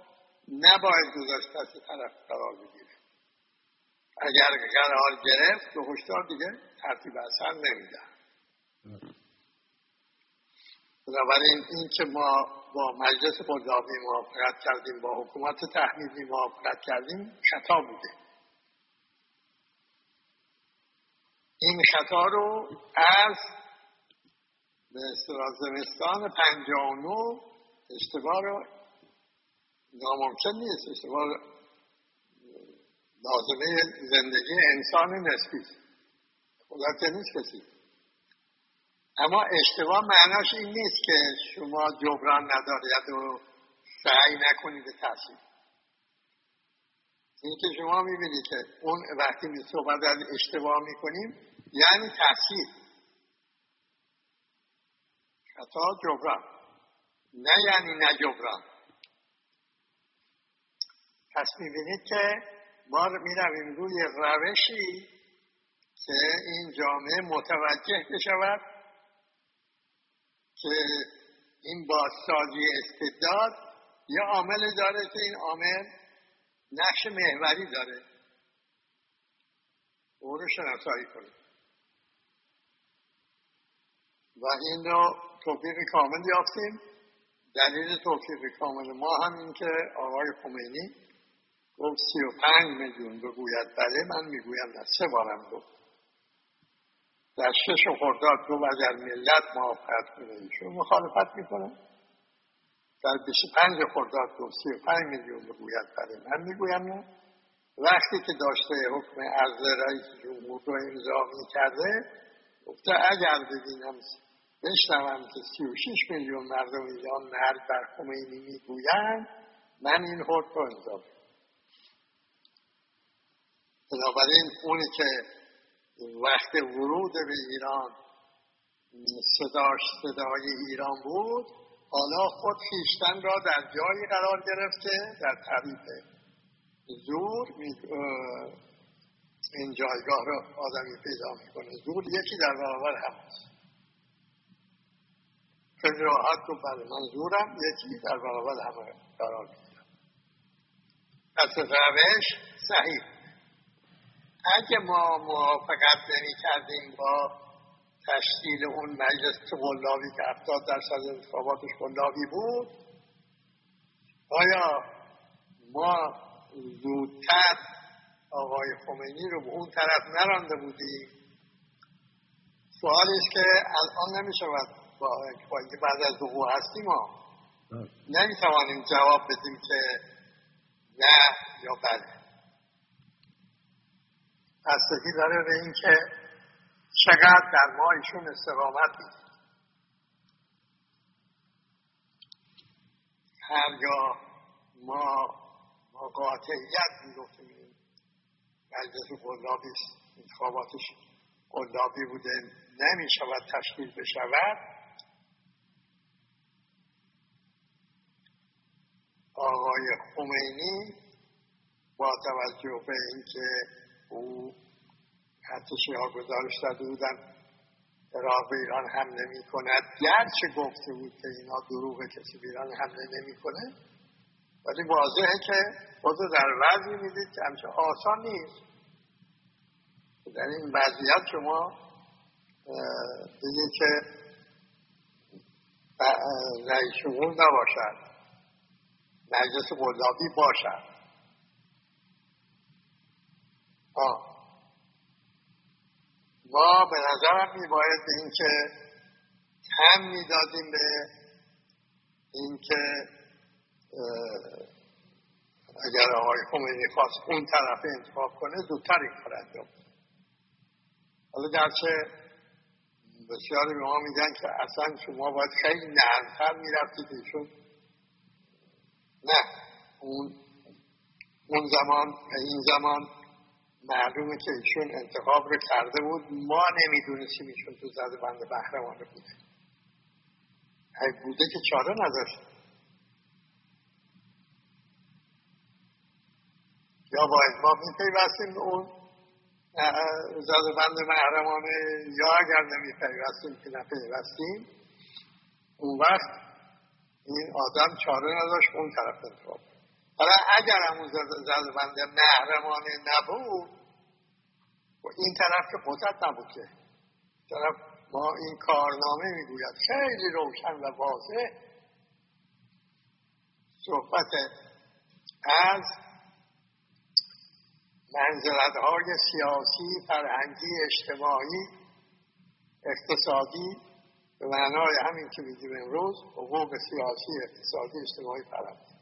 نباید گذاشت دست طرف قرار بگیره. اگر قرار گرفت به هشدار دیگه ترتیب اثر نمیده. بنابراین این که ما با مجلس قضاوی موافقت کردیم با حکومت تحمیلی موافقت کردیم خطا بوده. این خطا رو از به اصطلاح زمستان نو اشتباه رو ناممکن نیست. اشتباه لازمه زندگی انسان نسبی خدا نیست کسی. اما اشتباه معناش این نیست که شما جبران ندارید و سعی نکنید تحصیل. این که شما می‌بینید که اون وقتی می صحبت از اشتباه می‌کنیم یعنی تحصیل. خطا جبران. نه یعنی نه جبران. پس می‌بینید که ما می‌رویم روی روشی که این جامعه متوجه بشود که این بازسازی استعداد یه عامل داره که این عامل نقش محوری داره. او رو شناسایی کنیم. و این رو توفیق کامل یافتیم. دلیل توفیق کامل ما هم این که آقای خمینی گفت سی و پنج میلیون بگوید. بله من می‌گویم نه سه بارم گفت. در شش خرداد دو اگر ملت موافقت کنه ایشون مخالفت می‌کنه. در پنج خرداد دو سی و پنج میلیون بگوید. بله من می‌گویم نه. وقتی که داشته حکم عرض رئیس جمهور رو امضا می‌کرده گفته اگر ببینم بشنوم که 36 میلیون مردم ایران مرد بر خمینی می‌گویند. من این حکم رو امضا بنابراین اونی که وقت ورود به ایران صداش صدای ایران بود حالا خود خیشتن را در جایی قرار گرفته در طریق زور این جایگاه را آدمی پیدا می‌کنه. زور یکی در برابر هم راحت رو بله منظورم یکی در برابر همه قرار می‌گیرم. پس روش صحیح. اگه ما موافقت نمی کردیم با تشکیل اون مجلس قلابی که افتاد درصد انتخاباتش قلابی بود آیا ما زودتر آقای خمینی رو به اون طرف نرانده بودیم؟ سوالی است که الان نمی شود با اینکه بعد از وقوع هستیم ما نمی توانیم جواب بدیم که نه یا بله. بستگی داره به اینکه چقدر در ما ایشون استقامت می‌دید هرگاه ما با قاطعیت می‌گفتیم. مجلس قلابی انتخاباتش قلابی بوده. نمی شود تشکیل بشود. آقای خمینی با توجه به اینکه او حتی ها گزارش داده بودن عراق به ایران حمله می کند. گرچه گفته بود که اینا دروغ کسی به ایران حمله نمی کنه؟ ولی واضحه که خود در وضعی می‌دید که همچه آسان نیست. در این وضعیت شما دیگه که رئیس جمهور نباشد. مجلس قلابی باشد آه. ما به نظرم میباید به اینکه هم می‌دادیم به اینکه اگر آقای خمینی خواست اون طرف انتخاب کنه زودتر این کار انجام حالا گرچه بسیاری به ما میگن که اصلا شما باید خیلی نرمتر می‌رفتید ایشون. نه. اون اون زمان این زمان معلومه که ایشون انتخاب رو کرده بود. ما نمی‌دونستیم ایشون تو زده بند بهرمانه بوده. اگه بوده که چاره نداشت. یا باید ما میپیوستیم اون زده بند محرمانه یا اگر نمیپیوستیم که نپیوستیم اون وقت این آدم چاره نداشت اون طرف انتخاب حالا اگر همون زده بند محرمانه نبود و این طرف که قدرت نبود که. طرف ما این کارنامه می‌گوید. خیلی روشن و واضح صحبت از منزلت های سیاسی، فرهنگی، اجتماعی، اقتصادی به معنای همین که میگیم امروز حقوق سیاسی، اقتصادی، اجتماعی، فرهنگی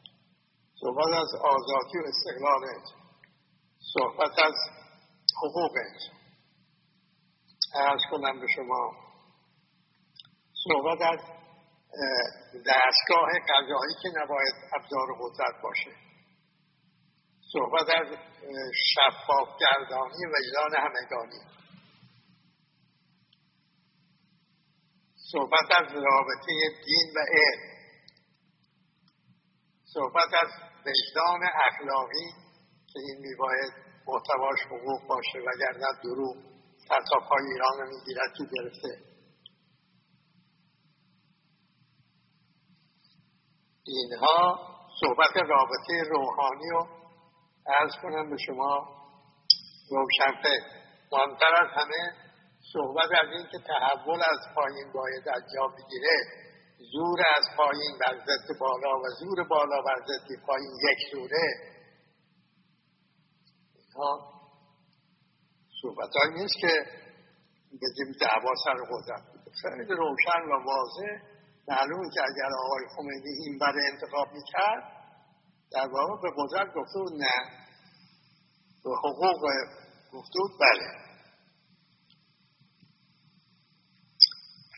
صحبت از آزادی و استقلال صحبت از حقوق انسان ارز کنم به شما صحبت از دستگاه قضایی که نباید ابزار قدرت باشه. صحبت از شفاف گردانی و ایران همگانی. صحبت از رابطه دین و علم. صحبت از وجدان اخلاقی که این میباید محتواش حقوق باشه وگرنه دروغ پای ایران رو می‌گیرد تو گرفته. اینها صحبت رابطه روحانی رو ارز کنم به شما روشنفه مهمتر از همه صحبت از این که تحول از پایین باید از جا بگیره زور از پایین بر ضد بالا و زور بالا بر پایین یک زوره. اینها صحبت نیست که بگیم دعوا سر قدرت خیلی روشن و واضح. معلوم که اگر آقای خمینی این بر انتخاب می‌کرد در واقع به قدرت گفته نه. به حقوق گفته بله.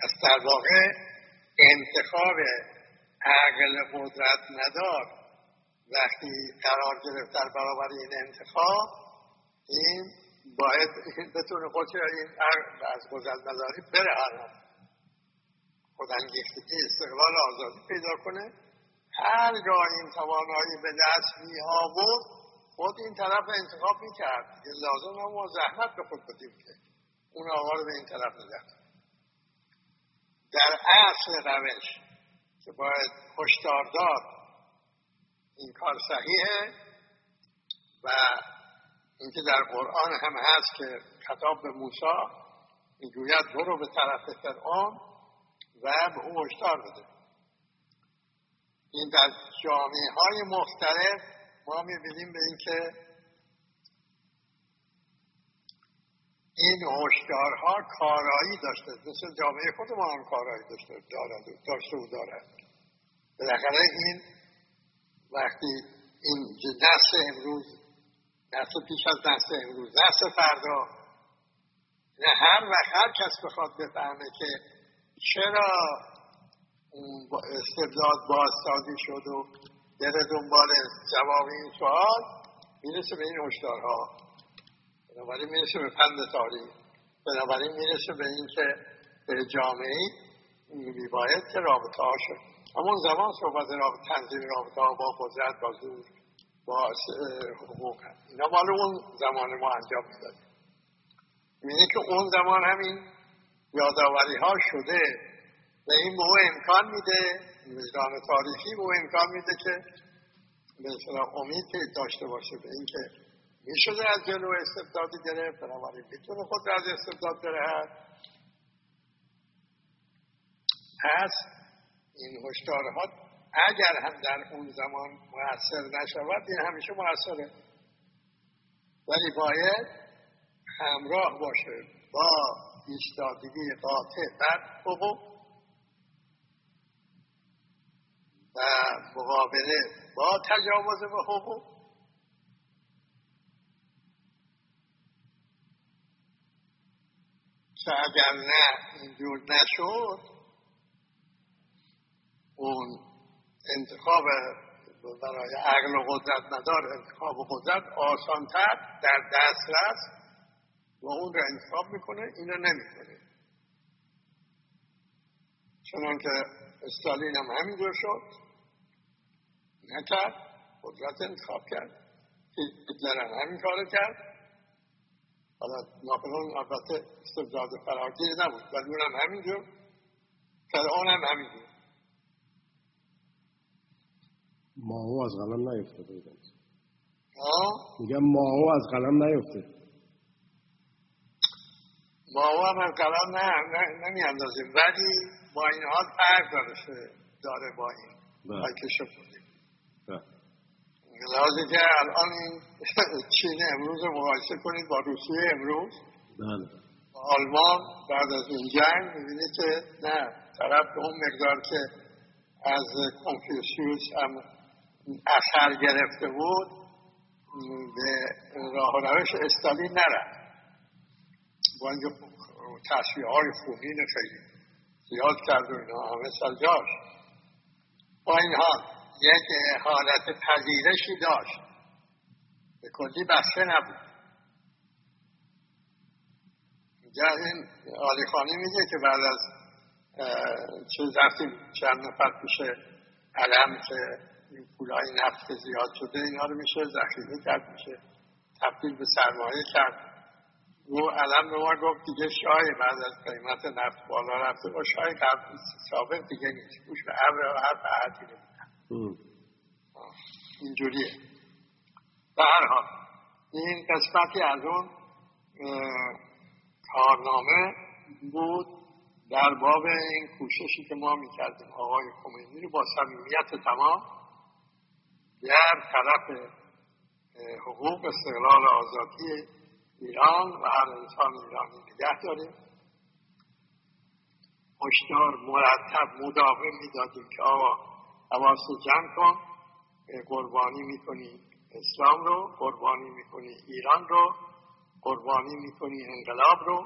پس در واقع انتخاب عقل قدرت ندار وقتی قرار گرفت در برابر این انتخاب این باید بتونه خودش این از قدرت نداری بره هر خودانگیختگی استقلال آزادی پیدا کنه. هر جا این توانایی به دست می آورد خود این طرف انتخاب می کرد یه لازم هم زحمت به خود بدیم که. اون آقا رو به این طرف نده در اصل روش که باید هشدار داد این کار صحیحه و اینکه در قرآن هم هست که خطاب به موسی می‌گوید برو به طرف فرعون و به او هشدار بده. این در جامعه های مختلف ما می‌بینیم به اینکه این هشدارها کارایی داشته. مثل جامعه خود ما هم کارایی داشته دارد داشته و دارد بالاخره این وقتی این نسل امروز نسل پیش از نسل امروز نسل فردا نه هر وقت هر کس بخواد بفهمه که چرا اون استبداد بازسازی شد و بره دنبال جواب این سوال می‌رسه به این هشدارها. بنابراین می‌رسه به پند تاریخ. بنابراین می‌رسه به اینکه به جامعه میباید که رابطه ها شد. همون زمان صحبت رابطه تنظیم رابطه ها با قدرت با زور با حقوق اینا مال اون زمان ما انجام می‌داد. می‌بینی که اون زمان همین یادآوری ها شده و این به امکان میده وجدان تاریخی به امکان میده که به امید داشته باشه به اینکه می‌شده از جلو استبدادی گرفت بنابراین می‌تونه خود از استبداد برهد. پس این هشدارها اگر هم در اون زمان موثر نشود این همیشه موثره. ولی باید همراه باشه با ایستادگی قاطع بر حقوق و مقابله با تجاوز به حقوق. که اگر نه اینجور نشد اون انتخاب برای عقل و قدرت ندار انتخاب و قدرت آسانتر در دسترس و اون رو انتخاب می‌کنه اینو نمی‌کنه. چنان که استالین هم همینجور شد نکرد قدرت انتخاب کرد هیتلر هم همین کار کرد. حالا ناپلون البته استبداد فراگیر نبود ولی اونم همینجور. فرعون هم همینجور. ماهو از قلم نیفتاده بودن. میگم ماهو از قلم نیفته. ماهو هم از قلم نه, نه نمی اندازیم ولی با این حال فرق داره داره با این. با که لحاظی که الان این [LAUGHS] چین امروز مقایسه کنید با روسیه امروز. بله. آلمان بعد از این جنگ می‌بینید که نه طرف به اون مقدار که از کنفیوسیوس هم اثر گرفته بود به راه و روش استالین نرفت. با اینکه تصویه های فومین خیلی زیاد کرد و اینا همه سلجاش با این حال یک حالت پذیرشی داشت. به کلی بسته نبود. اینجا این آلی خانی میگه که بعد از چیز رفتیم چند نفر پیش علم که این پولای نفت زیاد شده اینا رو میشه ذخیره کرد میشه تبدیل به سرمایه کرد. او علم به ما گفت دیگه شای بعد از قیمت نفت بالا رفته با شای قبل ثابت دیگه نیست. گوش به هر هر اینجوریه. به هر حال این قسمتی از اون کارنامه بود در باب این کوششی که ما می‌کردیم. آقای خمینی رو با صمیمیت تمام در طرف حقوق استقلال آزادی ایران و هر انسان ایرانی نگه داریم. هشدار مرتب مداوم می‌دادیم که آقا حواست جمع کن. قربانی می‌کنی اسلام رو قربانی می‌کنی ایران رو قربانی می‌کنی انقلاب رو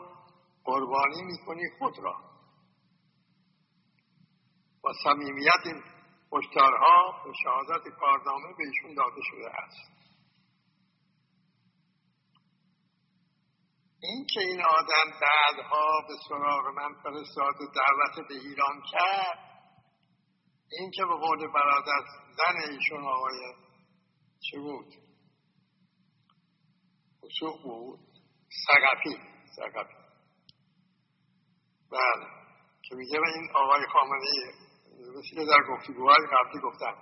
قربانی می‌کنی خود را. با صمیمیت این هشدارها به شهادت کارنامه به ایشون داده شده است. این که این آدم بعدها به سراغ من فرستاد و دعوت به ایران کرد این که به قول برادر زن ایشون آقای چه بود؟ خسوخ بود؟ سقفی سقفی. بله. که میگه این آقای خامنه ای در گفتگوهای قبلی گفتم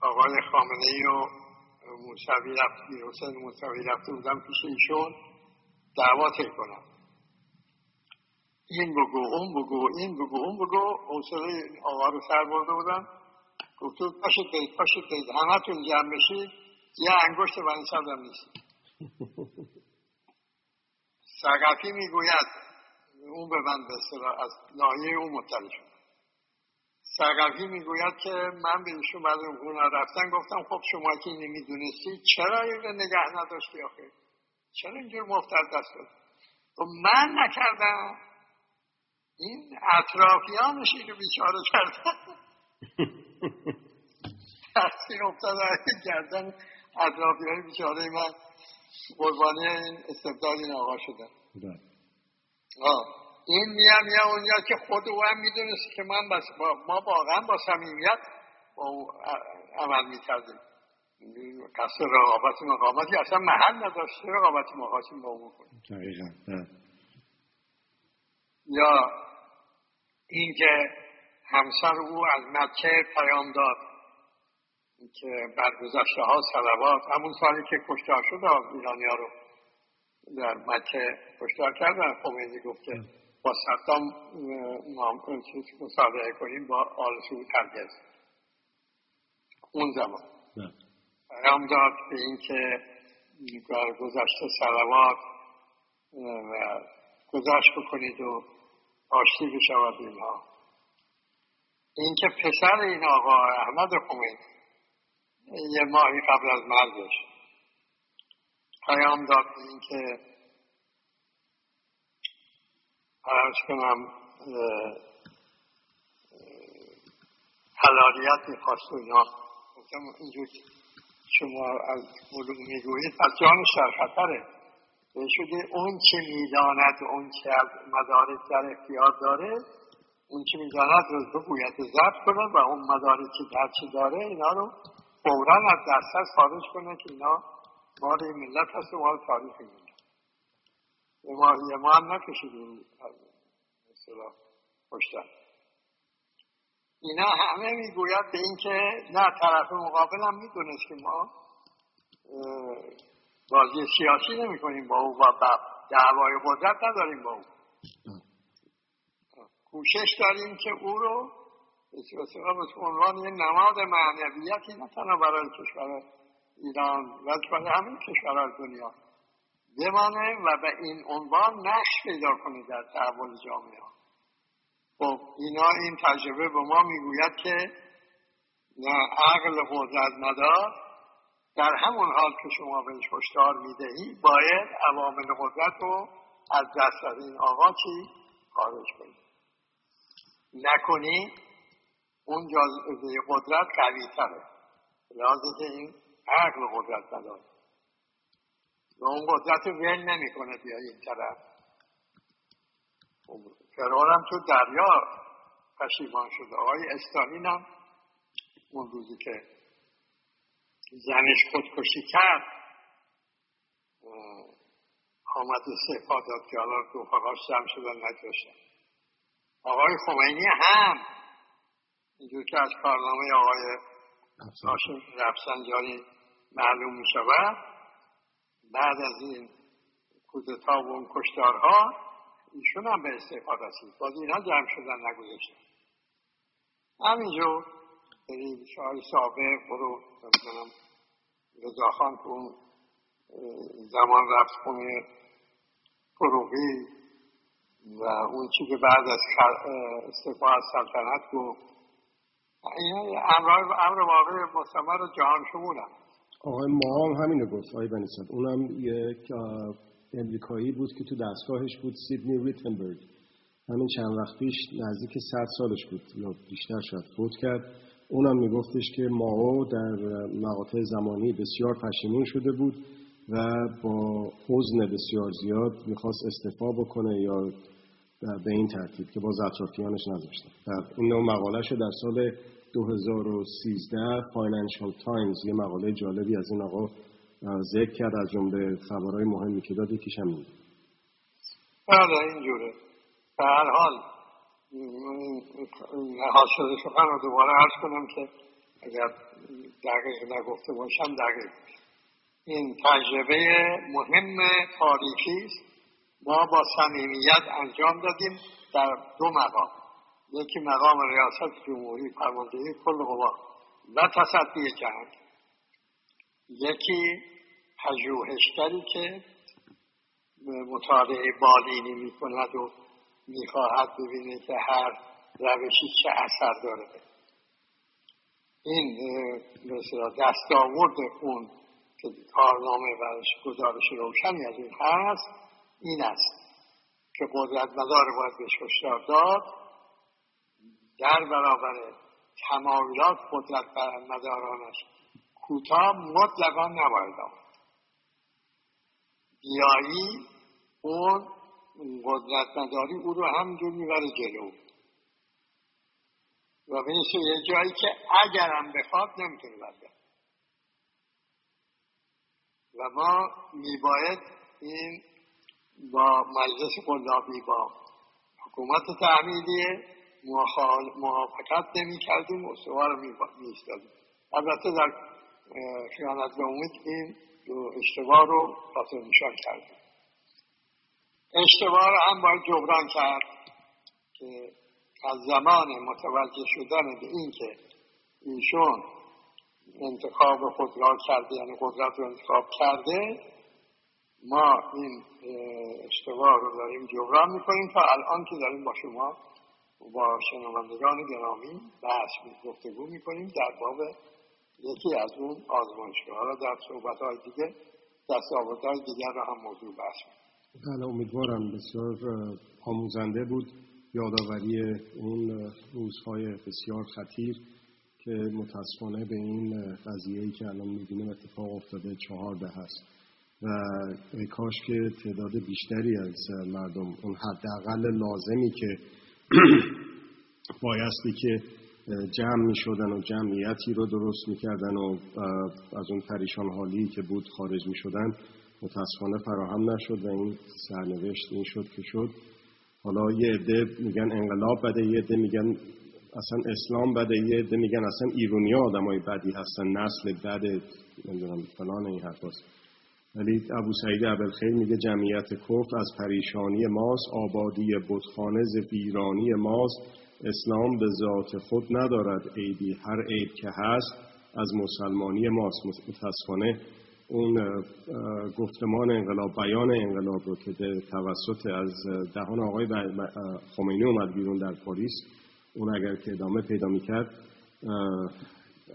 آقای خامنه ای و موسوی رفت حسین موسوی رفته بودم پیش ایشون دعوا کنم این بگو اون بگو این بگو اون بگو. حوصله آقا رو سر برده بودن. گفتو پاشید بید پاشید همه تون جمع بشید. یه انگشت بنی هم نیست. [LAUGHS] سقفی می‌گوید اون به من به از ناحیه اون مطلع شد. سقفی می‌گوید که من به ایشون بعد اون رفتن گفتم خب شما که نمی‌دونستی چرا این نگه نداشتی آخه؟ چرا اینجور مفتر دست داد خب من نکردم. این اطرافیانش اینو بیچاره کردن. تحصیل افتاد گردن اطرافیان بیچاره. من قربانی این استبداد این آقا شدن بله. این میام یا اونجا که خود او هم می‌دونست که من بس با ما واقعا با صمیمیت با او عمل می‌کردیم. قصد رقابت مقامتی اصلا محل نداشت. رقابت مقاسی با او کنیم بله. یا اینکه همسر او از مکه پیام داد. که بر گذشته ها سلوات همون سالی که کشتار شد ایرانی ها رو در مکه کشتار کردن. خمینی گفت که با صدام مصالحه کنیم با آل سعود هرگز. اون زمان. پیام داد به اینکه بر گذشته سلوات و گذشت بکنید و آشتی بشود اینها. این که پسر این آقا احمد خمینی یه ماهی قبل از مرگش پیام داد این که عرض کنم حلالیت می‌خواست و اینا اینجور شما از علوم می‌گویید از جان شرخطره شده اون چه می‌داند اون چه از مدارک در اختیار داره اون چه می‌داند رو بگوید ضبط کنه و اون مدارک که در چه داره اینا رو فورا از دسترس خارج کنه که اینا مال ملت هست و مال تاریخ ملت. ما, ما هم نکشیدیم. مثلا پشتن اینا همه می‌گوید به اینکه نه طرف مقابل هم می‌دونست که ما بازی سیاسی نمی کنیم با او و دعوای قدرت نداریم با او. کوشش داریم که او رو به عنوان یه نماد معنویتی نه تنها برای کشور ایران بلکه برای همین کشورهای دنیا بمانه و به این عنوان نقش پیدا کنه در تحول جامعه خب اینا این تجربه به ما می‌گوید که نه عقل قدرت ندار در همون حال که شما بهش هشدار می‌دهی باید عوامل قدرت رو از دست از این آقا چی خارج کنی نکنی اون جاذبه قدرت قوی تره لازم این عقل قدرت نداره. و اون قدرت ول نمی‌کنه بیا این طرف. فرعون هم تو دریا پشیمان شده. آقای استالین هم اون روزی که زنش خودکشی کرد. آمد سپا داد که حالا رفقاش جمع شدن نجاشتن آقای خمینی هم. اینجور که از کارنامه آقای هاشم رفسنجانی معلوم می شود بعد از این کودتا و اون کشتارها ایشون هم به استعفا رسید. باز اینا جمع شدن نگذاشتن. همینجور. یعنی شاهی سابق برو نمی‌دونم. رضاخان که اون زمان رفت خونه فروغی و اون چی که بعد از استعفا از سلطنت گفت. این امر واقع مستمر جهان شمولم آقای ما هم همینو گفت آقای بنیسد اونم یک امریکایی بود که تو دستگاهش بود سیدنی ریتنبرگ. همین چند وقت پیش نزدیک صد سالش بود یا بیشتر شد فوت کرد. اونم میگفتش که مائو در مقاطع زمانی بسیار پشیمون شده بود و با حزن بسیار زیاد می‌خواست استعفا بکنه یا به این ترتیب که باز اطرافیانش نذاشتن در این نوع مقاله در سال 2013 فاینانشال تایمز یه مقاله جالبی از این آقا ذکر کرد از جمله خبرهای مهمی که داد یکیش هم این بله اینجوره. به هر حال حاصل سخن رو دوباره عرض کنم که اگر دقیق نگفته باشم دقیق. این تجربه مهم تاریخی است. ما با صمیمیت انجام دادیم در دو مقام. یکی مقام ریاست جمهوری فرماندهی کل قوا و تصدی جنگ یکی پژوهشگری که مطالعه بالینی می‌کند و می‌خواهد ببینه که هر روشی چه اثر داره. این مثلا دستاورد اون که کارنامه و گزارش روشنی از این هست این است که قدرت مدار باید بهش هشدار داد. در برابر تمایلات قدرت مدارانش کوتاه مطلقا نباید آمد. بیایی اون قدرت مداری او رو همینجور می‌بره جلو. و میشه یه جایی که اگرم بخواد نمی‌تونه برده و ما میباید این با مجلس قلابی با حکومت تعمیدیه موافقت نمی کردیم و سوار رو میستادیم البته در خیانت به امید این اشتباه رو خاطر نشان کردیم. اشتباه رو هم باید جبران کرد که از زمان متوجه شدن به این که ایشون انتخاب خود را کرده یعنی قدرت رو انتخاب کرده ما این اشتباه رو داریم جبران می‌کنیم تا الان که داریم با شما با شنوندگان گرامی بحث گفتگو می‌کنیم در باب یکی از اون آزمایشگاه حالا در صحبت های دیگه دستاورد های دیگر رو هم موضوع بحث بله امیدوارم بسیار آموزنده بود. یادآوری اون روزهای بسیار خطیر که متاسفانه به این قضیه که الان می‌بینیم اتفاق افتاده چهارده هست. و کاش که تعداد بیشتری از مردم اون حداقل لازمی که [CLEARS THROAT] بایستی که جمع می شدن و جمعیتی رو درست می کردن و از اون پریشان حالی که بود خارج می شدن متاسفانه فراهم نشد و این سرنوشت این شد که شد. حالا یه عده میگن انقلاب بده یه عده میگن اصلا اسلام بده یه عده میگن اصلا ایرونیا آدمای بدی هستن نسل بده نمی‌دونم فلان این حرف ولی ابو سعید خیلی میگه جمعیت کفر از پریشانی ماست آبادی بتخانه ز ویرانی ماست. اسلام به ذات خود ندارد عیبی هر عیب که هست از مسلمانی ماست. متاسفانه اون گفتمان انقلاب بیان انقلاب رو که توسط از دهان آقای خمینی اومد بیرون در پاریس اون اگر که ادامه پیدا می‌کرد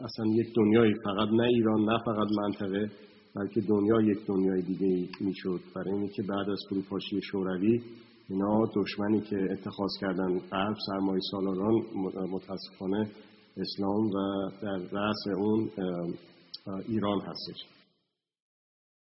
اصلا یک دنیای فقط نه ایران نه فقط منطقه بلکه دنیا یک دنیای دیگه می‌شد. برای اینه که بعد از فروپاشی شوروی اینا دشمنی که اتخاذ کردن غرب سرمایه سالاران متاسفانه اسلام و در رأس اون ایران هستش.